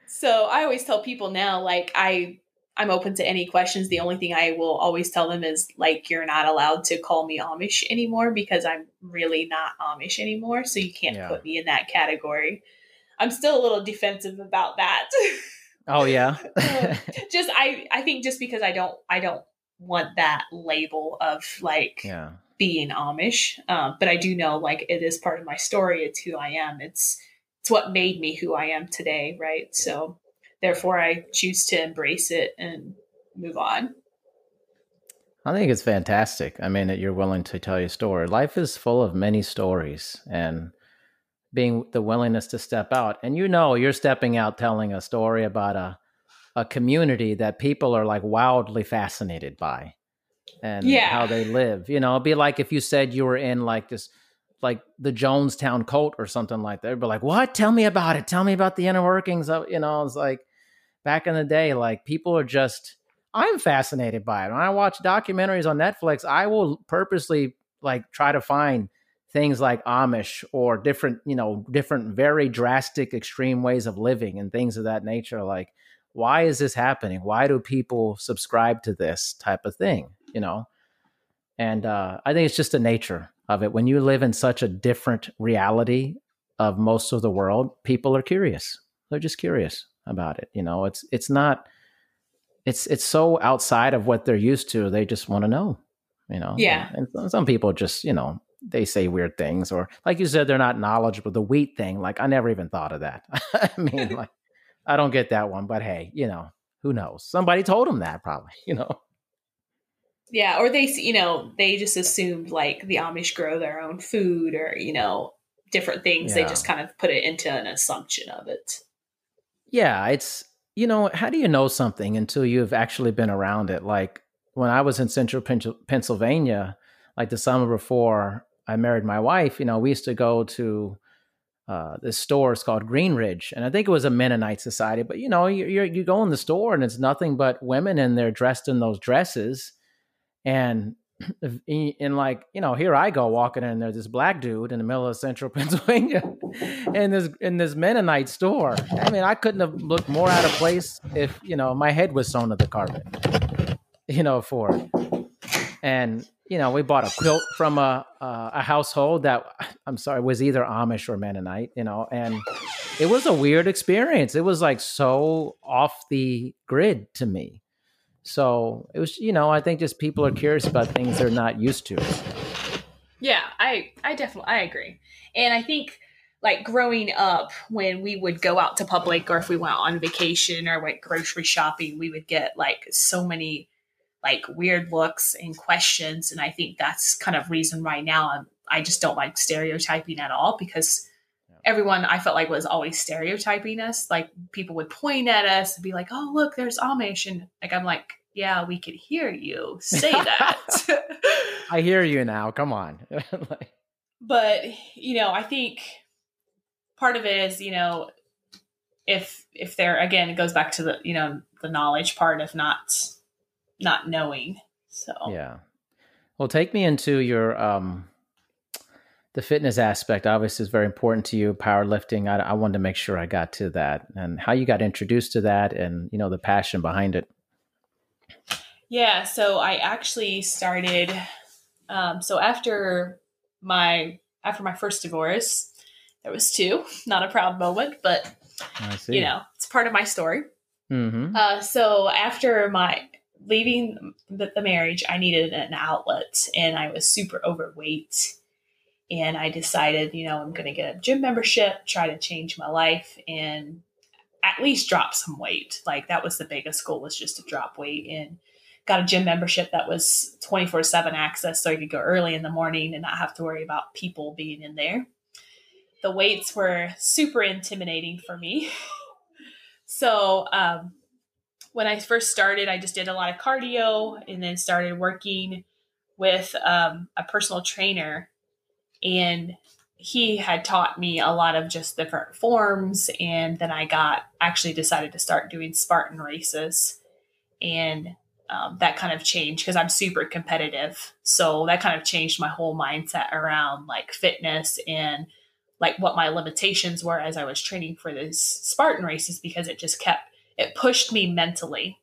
so I always tell people now, like I I'm open to any questions. The only thing I will always tell them is like you're not allowed to call me Amish anymore because I'm really not Amish anymore. So you can't yeah. put me in that category. I'm still a little defensive about that. Oh yeah. um, just I I think just because I don't I don't want that label of like yeah being Amish, uh, but I do know like it is part of my story. It's who I am. It's it's what made me who I am today, right? So therefore, I choose to embrace it and move on. I think it's fantastic. I mean, that you're willing to tell your story. Life is full of many stories, and being the willingness to step out. And you know, you're stepping out, telling a story about a a community that people are like wildly fascinated by and yeah. how they live. You know, it'd be like if you said you were in like this, like the Jonestown cult or something like that. It'd be like, what? Tell me about it. Tell me about the inner workings of, you know, it's like back in the day, like people are just, I'm fascinated by it. When I watch documentaries on Netflix, I will purposely like try to find things like Amish or different, you know, different very drastic, extreme ways of living and things of that nature. Like, why is this happening? Why do people subscribe to this type of thing? you know. And uh, I think it's just the nature of it. When you live in such a different reality of most of the world, people are curious. They're just curious about it. You know, it's it's not it's it's so outside of what they're used to. They just want to know. You know. Yeah. And, and some people just you know they say weird things or like you said they're not knowledgeable. The wheat thing, like I never even thought of that. I mean, like I don't get that one, but hey, you know, who knows? Somebody told them that probably. You know. Yeah, or they, you know, they just assumed like the Amish grow their own food or, you know, different things. Yeah. They just kind of put it into an assumption of it. Yeah, it's, you know, how do you know something until you've actually been around it? Like when I was in central Pennsylvania, like the summer before I married my wife, you know, we used to go to uh, this store. It's called Green Ridge, and I think it was a Mennonite society. But you know, you you go in the store and it's nothing but women, and they're dressed in those dresses, and and like you know here i go walking in there this black dude in the middle of central pennsylvania in this in this mennonite store i mean i couldn't have looked more out of place if you know my head was sewn to the carpet you know for and you know we bought a quilt from a uh, a household that i'm sorry was either amish or mennonite you know and it was a weird experience it was like so off the grid to me so it was, you know, I think just people are curious about things they're not used to. Yeah, I I definitely I agree. And I think like growing up when we would go out to public or if we went on vacation or went grocery shopping, we would get like so many like weird looks and questions and I think that's kind of reason right now I'm, I just don't like stereotyping at all because everyone I felt like was always stereotyping us. Like people would point at us and be like, "Oh, look, there's Amish," and like I'm like, "Yeah, we could hear you say that." I hear you now. Come on. but you know, I think part of it is you know if if they're again it goes back to the you know the knowledge part of not not knowing so. Yeah. Well take me into your um the fitness aspect. Obviously is very important to you powerlifting. I, I wanted to make sure i got to that and how you got introduced to that and you know the passion behind it. Yeah so i actually started um, so after my after my first divorce there was two not a proud moment but you know it's part of my story. Mm-hmm. uh, so after my leaving the, the marriage i needed an outlet and i was super overweight and I decided, you know, I'm going to get a gym membership, try to change my life, and at least drop some weight. Like that was the biggest goal was just to drop weight and got a gym membership that was 24 7 access so I could go early in the morning and not have to worry about people being in there. The weights were super intimidating for me. so, um, when I first started, I just did a lot of cardio and then started working with um, a personal trainer. And he had taught me a lot of just different forms and then i got actually decided to start doing spartan races. And um, that kind of changed because i'm super competitive. So that kind of changed my whole mindset around like fitness and like what my limitations were as i was training for these spartan races because it just kept it pushed me mentally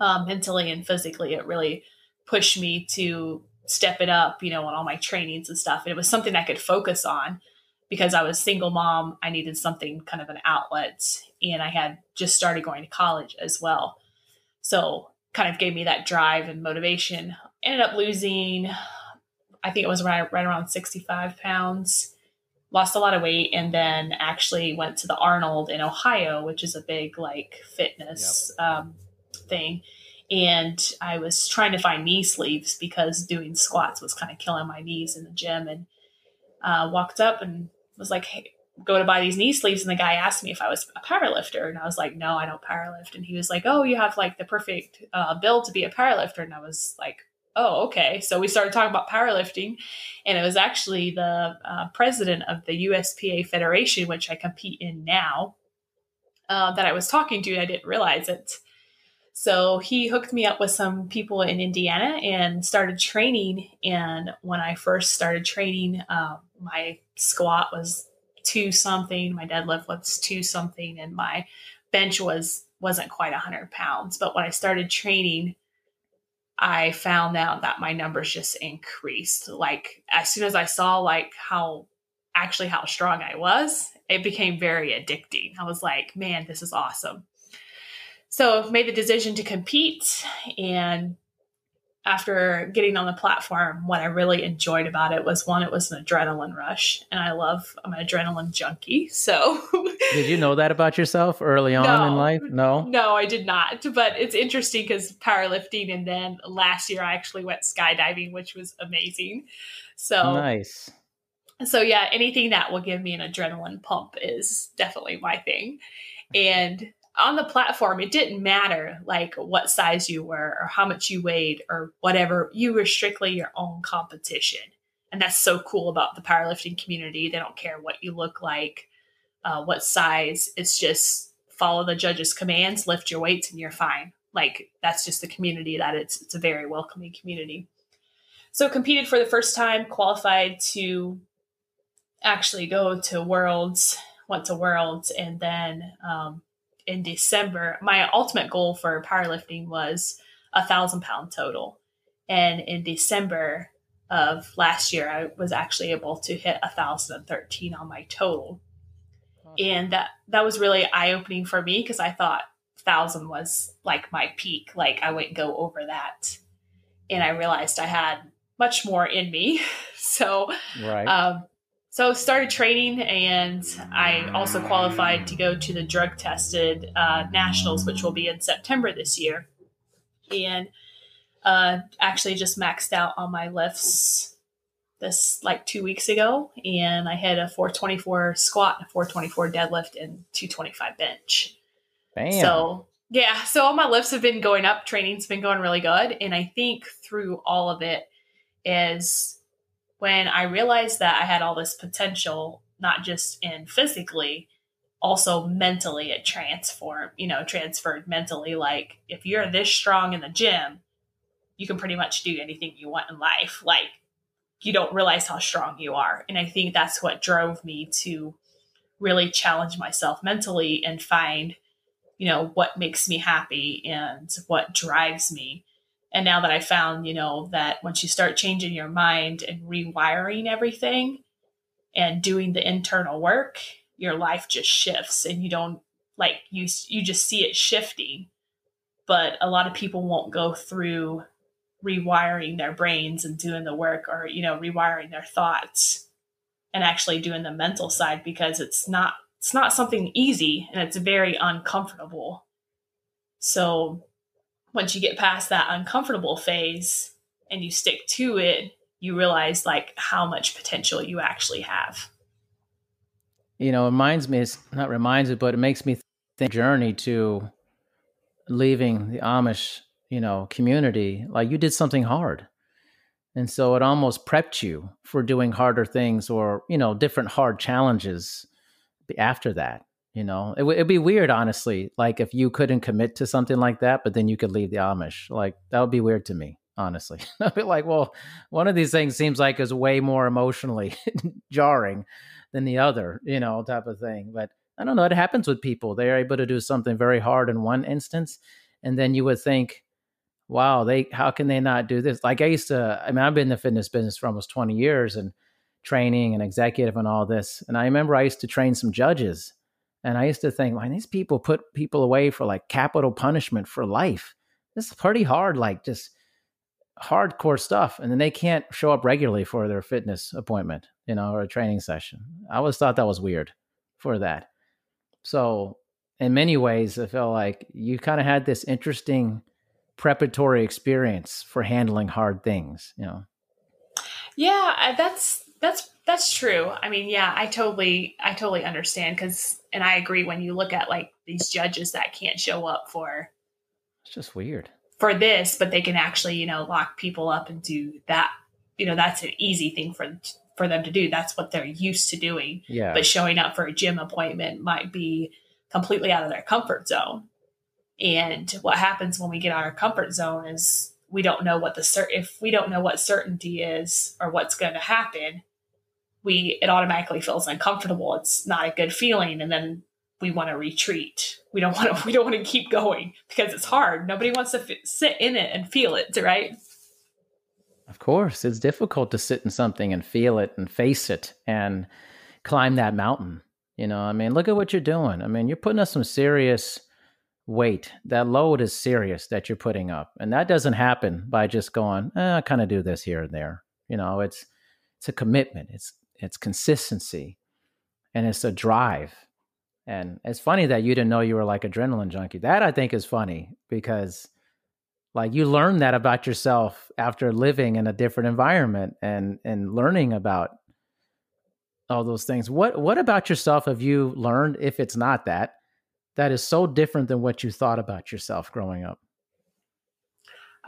um, mentally and physically it really pushed me to step it up, you know, on all my trainings and stuff. And it was something I could focus on because I was single mom. I needed something kind of an outlet. And I had just started going to college as well. So kind of gave me that drive and motivation. Ended up losing, I think it was right, right around 65 pounds. Lost a lot of weight and then actually went to the Arnold in Ohio, which is a big like fitness yep. um, thing and I was trying to find knee sleeves because doing squats was kind of killing my knees in the gym. And uh, walked up and was like, "Hey, go to buy these knee sleeves." And the guy asked me if I was a powerlifter, and I was like, "No, I don't powerlift." And he was like, "Oh, you have like the perfect uh, build to be a powerlifter." And I was like, "Oh, okay." So we started talking about powerlifting, and it was actually the uh, president of the USPA Federation, which I compete in now, uh, that I was talking to. I didn't realize it so he hooked me up with some people in Indiana and started training. And when I first started training, uh, my squat was two something, my deadlift was two something, and my bench was wasn't quite hundred pounds. But when I started training, I found out that my numbers just increased. Like as soon as I saw like how actually how strong I was, it became very addicting. I was like, man, this is awesome so made the decision to compete and after getting on the platform what i really enjoyed about it was one it was an adrenaline rush and i love i'm an adrenaline junkie so. Did you know that about yourself early on no, in life? No? No i did not but it's interesting because powerlifting and then last year i actually went skydiving which was amazing. So nice. So yeah anything that will give me an adrenaline pump is definitely my thing. And on the platform, it didn't matter like what size you were or how much you weighed or whatever. You were strictly your own competition. And that's so cool about the powerlifting community. They don't care what you look like, uh, what size. It's just follow the judge's commands, lift your weights, and you're fine. Like that's just the community that it's it's a very welcoming community. So competed for the first time, qualified to actually go to worlds, went to worlds, and then um, in December, my ultimate goal for powerlifting was a thousand pound total. And in December of last year, I was actually able to hit a thousand and thirteen on my total. And that that was really eye opening for me because I thought thousand was like my peak. Like I wouldn't go over that. And I realized I had much more in me. so right. um, so started training and i also qualified to go to the drug tested uh, nationals which will be in september this year. And uh, actually just maxed out on my lifts this like two weeks ago. And i had a 424 squat a 424 deadlift and 225 bench. Bam. so yeah so all my lifts have been going up. Training's been going really good. And i think through all of it is when I realized that I had all this potential, not just in physically, also mentally it transformed, you know, transferred mentally. Like if you're this strong in the gym, you can pretty much do anything you want in life. Like you don't realize how strong you are. And I think that's what drove me to really challenge myself mentally and find, you know, what makes me happy and what drives me. And now that I found, you know, that once you start changing your mind and rewiring everything and doing the internal work, your life just shifts and you don't like you you just see it shifting. But a lot of people won't go through rewiring their brains and doing the work or you know rewiring their thoughts and actually doing the mental side because it's not it's not something easy and it's very uncomfortable so once you get past that uncomfortable phase and you stick to it you realize like how much potential you actually have you know it reminds me it's not reminds me but it makes me think journey to leaving the amish you know, community, like you did something hard. And so it almost prepped you for doing harder things or, you know, different hard challenges after that. You know, it would be weird, honestly, like if you couldn't commit to something like that, but then you could leave the Amish. Like that would be weird to me, honestly. I'd be like, well, one of these things seems like is way more emotionally jarring than the other, you know, type of thing. But I don't know. It happens with people. They're able to do something very hard in one instance. And then you would think, wow, they how can they not do this? Like I used to, I mean, I've been in the fitness business for almost 20 years and training and executive and all this. And I remember I used to train some judges and I used to think, man, these people put people away for like capital punishment for life. This is pretty hard, like just hardcore stuff. And then they can't show up regularly for their fitness appointment, you know, or a training session. I always thought that was weird for that. So in many ways, I felt like you kind of had this interesting preparatory experience for handling hard things you know yeah that's that's that's true. I mean yeah i totally i totally understand because and i agree when you look at like these judges that can't show up for it's just weird. for this but they can actually you know lock people up and do that you know that's an easy thing for for them to do. That's what they're used to doing. Yeah. But showing up for a gym appointment might be completely out of their comfort zone. And what happens when we get out of our comfort zone is we don't know what the cert if we don't know what certainty is or what's going to happen, we it automatically feels uncomfortable. It's not a good feeling, and then we want to retreat. We don't want to. We don't want to keep going because it's hard. Nobody wants to f- sit in it and feel it, right? Of course, it's difficult to sit in something and feel it and face it and climb that mountain. You know, I mean, look at what you're doing. I mean, you're putting up some serious weight. That load is serious that you're putting up, and that doesn't happen by just going, eh, I kind of do this here and there. You know, it's it's a commitment. It's it's consistency, and it's a drive. And it's funny that you didn't know you were like adrenaline junkie. That I think is funny because like you learn that about yourself after living in a different environment and and learning about all those things. What what about yourself have you learned if it's not that that is so different than what you thought about yourself growing up?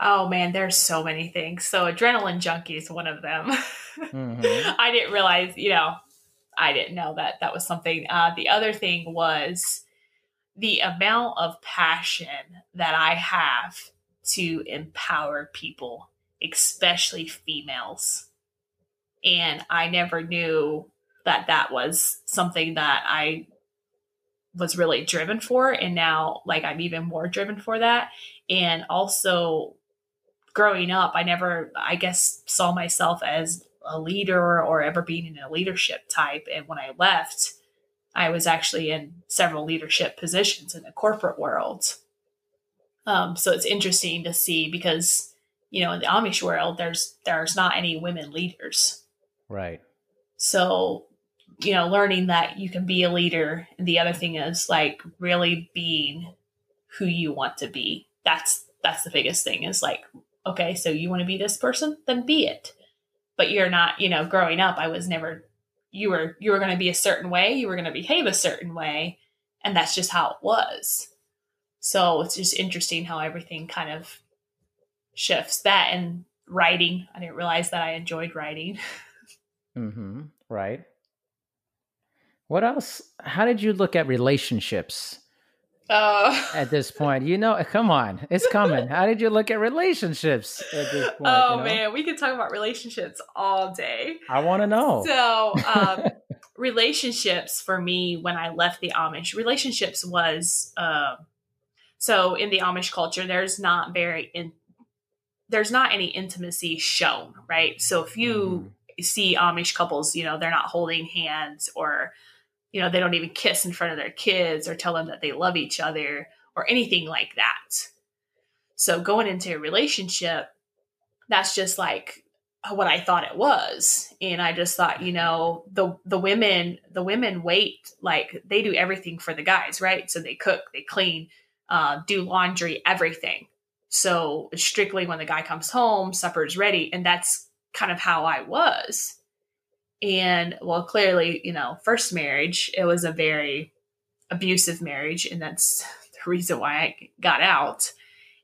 Oh man, there's so many things. So adrenaline junkie is one of them. Mm-hmm. I didn't realize, you know, I didn't know that that was something. Uh, the other thing was the amount of passion that I have to empower people, especially females. And I never knew that that was something that I was really driven for and now like I'm even more driven for that and also growing up I never I guess saw myself as a leader or ever being in a leadership type and when I left I was actually in several leadership positions in the corporate world um, so it's interesting to see because you know in the Amish world there's there's not any women leaders right so you know, learning that you can be a leader. And the other thing is like really being who you want to be. That's that's the biggest thing is like, okay, so you want to be this person, then be it. But you're not, you know, growing up, I was never you were you were going to be a certain way, you were going to behave a certain way, and that's just how it was. So it's just interesting how everything kind of shifts. That and writing, I didn't realize that I enjoyed writing. mm-hmm. Right. What else? How did you look at relationships? Uh, at this point, you know, come on, it's coming. How did you look at relationships at this point? Oh you know? man, we could talk about relationships all day. I want to know. So, um, relationships for me when I left the Amish, relationships was uh, so in the Amish culture, there's not very in, there's not any intimacy shown, right? So if you mm-hmm. see Amish couples, you know, they're not holding hands or you know, they don't even kiss in front of their kids or tell them that they love each other or anything like that. So going into a relationship, that's just like what I thought it was. And I just thought, you know, the the women, the women wait like they do everything for the guys, right? So they cook, they clean, uh, do laundry, everything. So strictly when the guy comes home, supper's ready. And that's kind of how I was. And well, clearly, you know, first marriage, it was a very abusive marriage. And that's the reason why I got out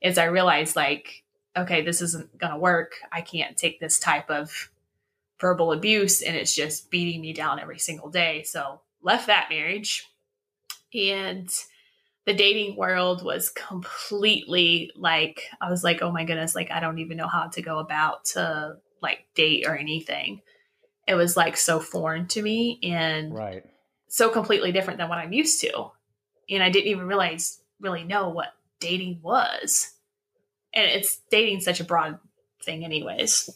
is I realized like, okay, this isn't going to work. I can't take this type of verbal abuse and it's just beating me down every single day. So left that marriage and the dating world was completely like I was like, oh my goodness, like I don't even know how to go about to like date or anything it was like so foreign to me and right. so completely different than what I'm used to. And I didn't even realize really know what dating was. And it's dating such a broad thing anyways.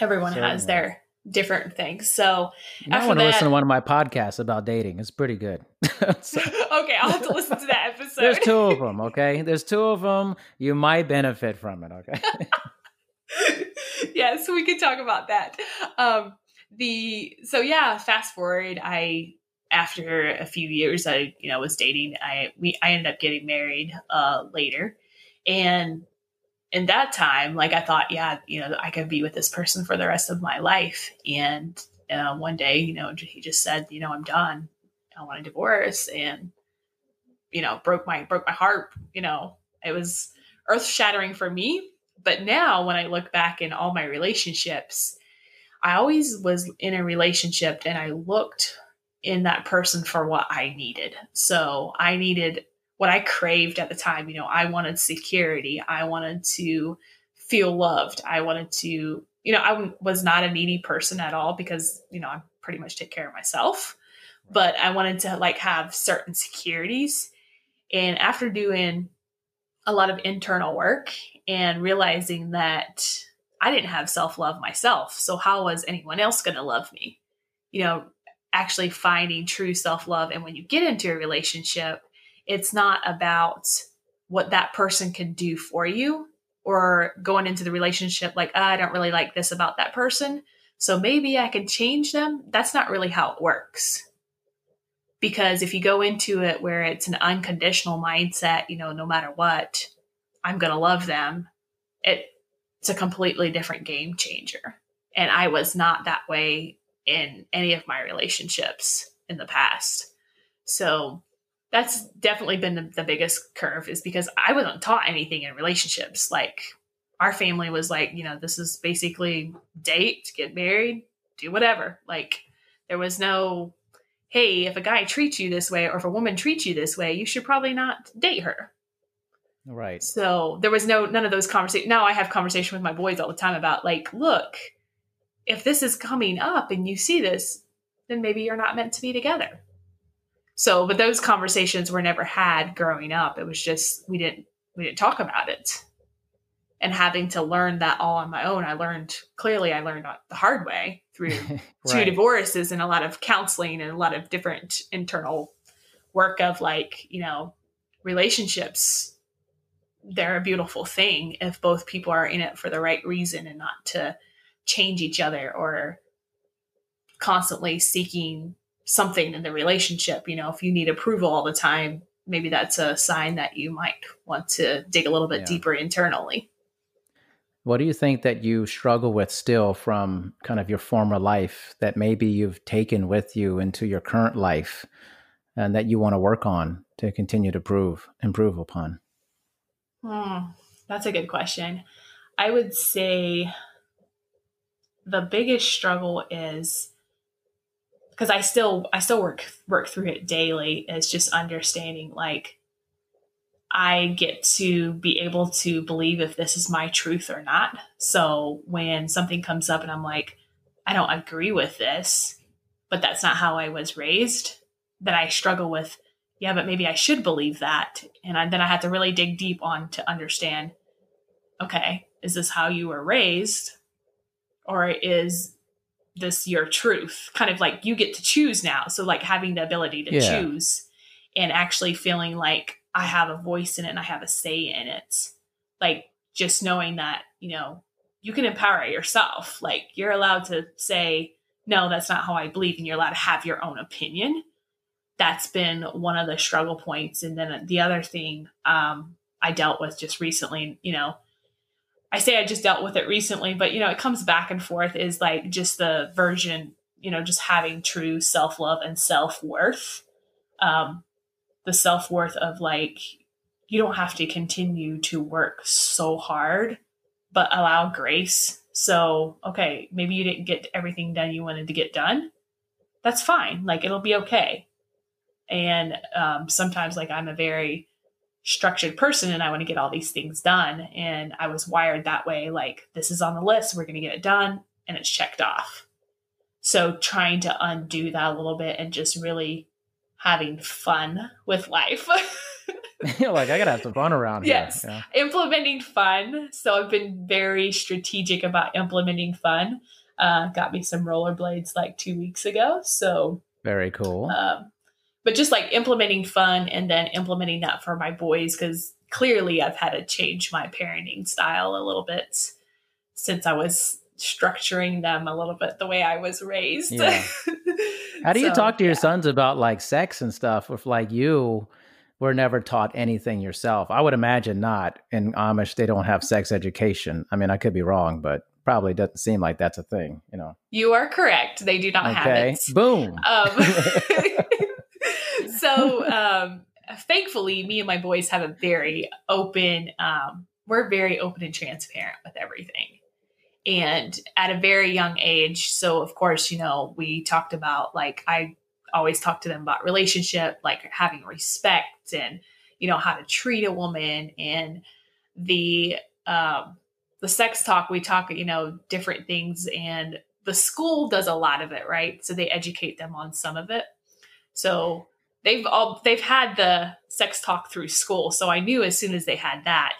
Everyone Certainly. has their different things. So I want to listen to one of my podcasts about dating. It's pretty good. so. okay, I'll have to listen to that episode. There's two of them. Okay, there's two of them. You might benefit from it. Okay. yes, we could talk about that. Um, the so yeah, fast forward, I after a few years I, you know, was dating, I we I ended up getting married uh later. And in that time, like I thought, yeah, you know, I could be with this person for the rest of my life. And uh, one day, you know, he just said, you know, I'm done. I want a divorce, and you know, broke my broke my heart. You know, it was earth shattering for me. But now, when I look back in all my relationships, I always was in a relationship and I looked in that person for what I needed. So I needed what I craved at the time. You know, I wanted security. I wanted to feel loved. I wanted to, you know, I was not a needy person at all because, you know, I pretty much take care of myself. But I wanted to like have certain securities. And after doing a lot of internal work and realizing that I didn't have self love myself. So how was anyone else going to love me? You know, actually finding true self love. And when you get into a relationship, it's not about what that person can do for you or going into the relationship like, oh, I don't really like this about that person. So maybe I can change them. That's not really how it works. Because if you go into it where it's an unconditional mindset, you know, no matter what, I'm going to love them, it it's a completely different game changer. And I was not that way in any of my relationships in the past. So that's definitely been the, the, biggest curve is because I wasn't taught anything in relationships. Like our family was like, you know, this is basically date, get married, do whatever. Like there was no, hey, if a guy treats you this way or if a woman treats you this way, you should probably not date her. Right. So there was no none of those conversations. Now I have conversation with my boys all the time about like, look, if this is coming up and you see this, then maybe you're not meant to be together. So, but those conversations were never had growing up. It was just we didn't we didn't talk about it. And having to learn that all on my own, I learned clearly I learned the hard way through right. two divorces and a lot of counseling and a lot of different internal work of like, you know, relationships they're a beautiful thing if both people are in it for the right reason and not to change each other or constantly seeking something in the relationship. You know, if you need approval all the time, maybe that's a sign that you might want to dig a little bit yeah. deeper internally. What do you think that you struggle with still from kind of your former life that maybe you've taken with you into your current life and that you want to work on to continue to prove improve upon? Hmm, that's a good question. I would say the biggest struggle is because I still I still work work through it daily. It's just understanding like I get to be able to believe if this is my truth or not. So when something comes up and I'm like, I don't agree with this, but that's not how I was raised, that I struggle with, yeah, but maybe I should believe that. And I, then I have to really dig deep on to understand, okay, is this how you were raised? Or is this your truth? Kind of like you get to choose now. So like having the ability to yeah. choose and actually feeling like I have a voice in it and I have a say in it. Like just knowing that, you know, you can empower yourself. Like you're allowed to say, no, that's not how I believe, and you're allowed to have your own opinion. That's been one of the struggle points. And then the other thing um, I dealt with just recently, you know, I say I just dealt with it recently, but you know, it comes back and forth is like just the version, you know, just having true self love and self worth. Um, the self worth of like, you don't have to continue to work so hard, but allow grace. So, okay, maybe you didn't get everything done you wanted to get done. That's fine. Like, it'll be okay. And um, sometimes, like, I'm a very structured person and I want to get all these things done. And I was wired that way like, this is on the list, we're going to get it done, and it's checked off. So, trying to undo that a little bit and just really having fun with life. Like, I gotta have some fun around here. Yes. Yeah. Implementing fun. So I've been very strategic about implementing fun. Uh, got me some rollerblades like two weeks ago. So very cool. Um, but just like implementing fun and then implementing that for my boys because clearly I've had to change my parenting style a little bit since I was structuring them a little bit the way I was raised. Yeah. How do you so, talk to your yeah. sons about like sex and stuff if like you were never taught anything yourself? I would imagine not. In Amish, they don't have sex education. I mean, I could be wrong, but probably doesn't seem like that's a thing, you know. You are correct. They do not okay. have it. Boom. Um, so um, thankfully, me and my boys have a very open, um, we're very open and transparent with everything. And at a very young age so of course you know we talked about like i always talk to them about relationship like having respect and you know how to treat a woman and the um the sex talk we talk you know different things and the school does a lot of it right? So they educate them on some of it. So they've all they've had the sex talk through school so i knew as soon as they had that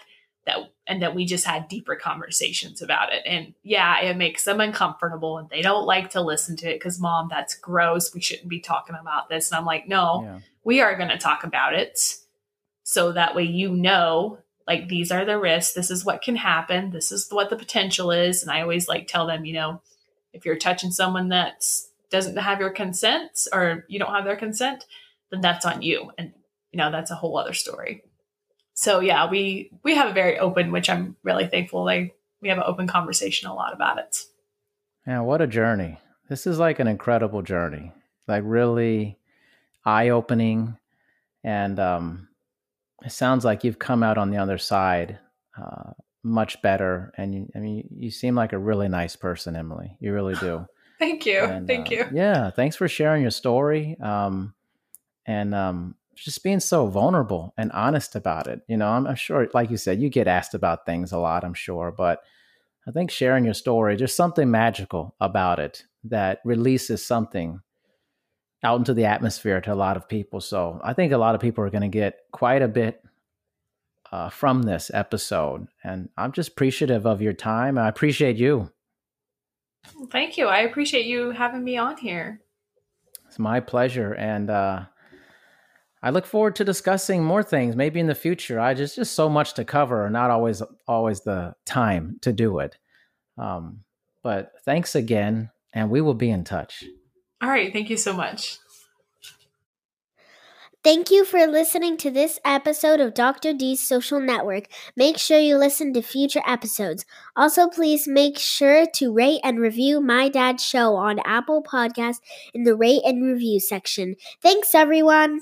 that and that we just had deeper conversations about it. And yeah, it makes them uncomfortable and they don't like to listen to it because mom, that's gross. We shouldn't be talking about this. And I'm like, no, yeah. we are going to talk about it. So that way you know, like these are the risks. This is what can happen. This is what the potential is. And I always like tell them, you know, if you're touching someone that doesn't have your consent or you don't have their consent, then that's on you. And you know, that's a whole other story so yeah, we we have a very open, which I'm really thankful. Like we have an open conversation a lot about it. Yeah, what a journey! This is like an incredible journey, like really eye opening, and um, it sounds like you've come out on the other side uh, much better. And you, I mean, you seem like a really nice person, Emily. You really do. Thank you. And, Thank uh, you. Yeah, thanks for sharing your story. Um, and um, just being so vulnerable and honest about it. You know, I'm, I'm, sure, like you said, you get asked about things a lot, I'm sure, but I think sharing your story, there's something magical about it that releases something out into the atmosphere to a lot of people. So I think a lot of people are going to get quite a bit uh, from this episode. And I'm just appreciative of your time. I appreciate you. thank you. I appreciate you having me on here. It's my pleasure. And, uh, I look forward to discussing more things maybe in the future. I just just so much to cover, and not always always the time to do it. Um, but thanks again, and we will be in touch. All right, thank you so much. Thank you for listening to this episode of Dr. D's Social Network. Make sure you listen to future episodes. Also, please make sure to rate and review My Dad's Show on Apple Podcasts in the rate and review section. Thanks, everyone.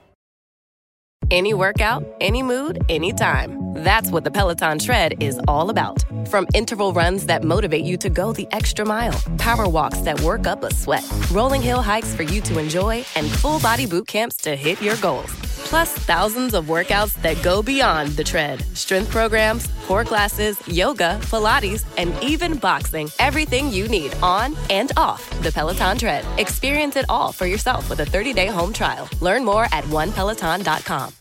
Any workout, any mood, anytime. That's what the Peloton Tread is all about. From interval runs that motivate you to go the extra mile, power walks that work up a sweat, rolling hill hikes for you to enjoy, and full body boot camps to hit your goals. Plus, thousands of workouts that go beyond the tread strength programs, core classes, yoga, Pilates, and even boxing. Everything you need on and off the Peloton Tread. Experience it all for yourself with a 30 day home trial. Learn more at onepeloton.com.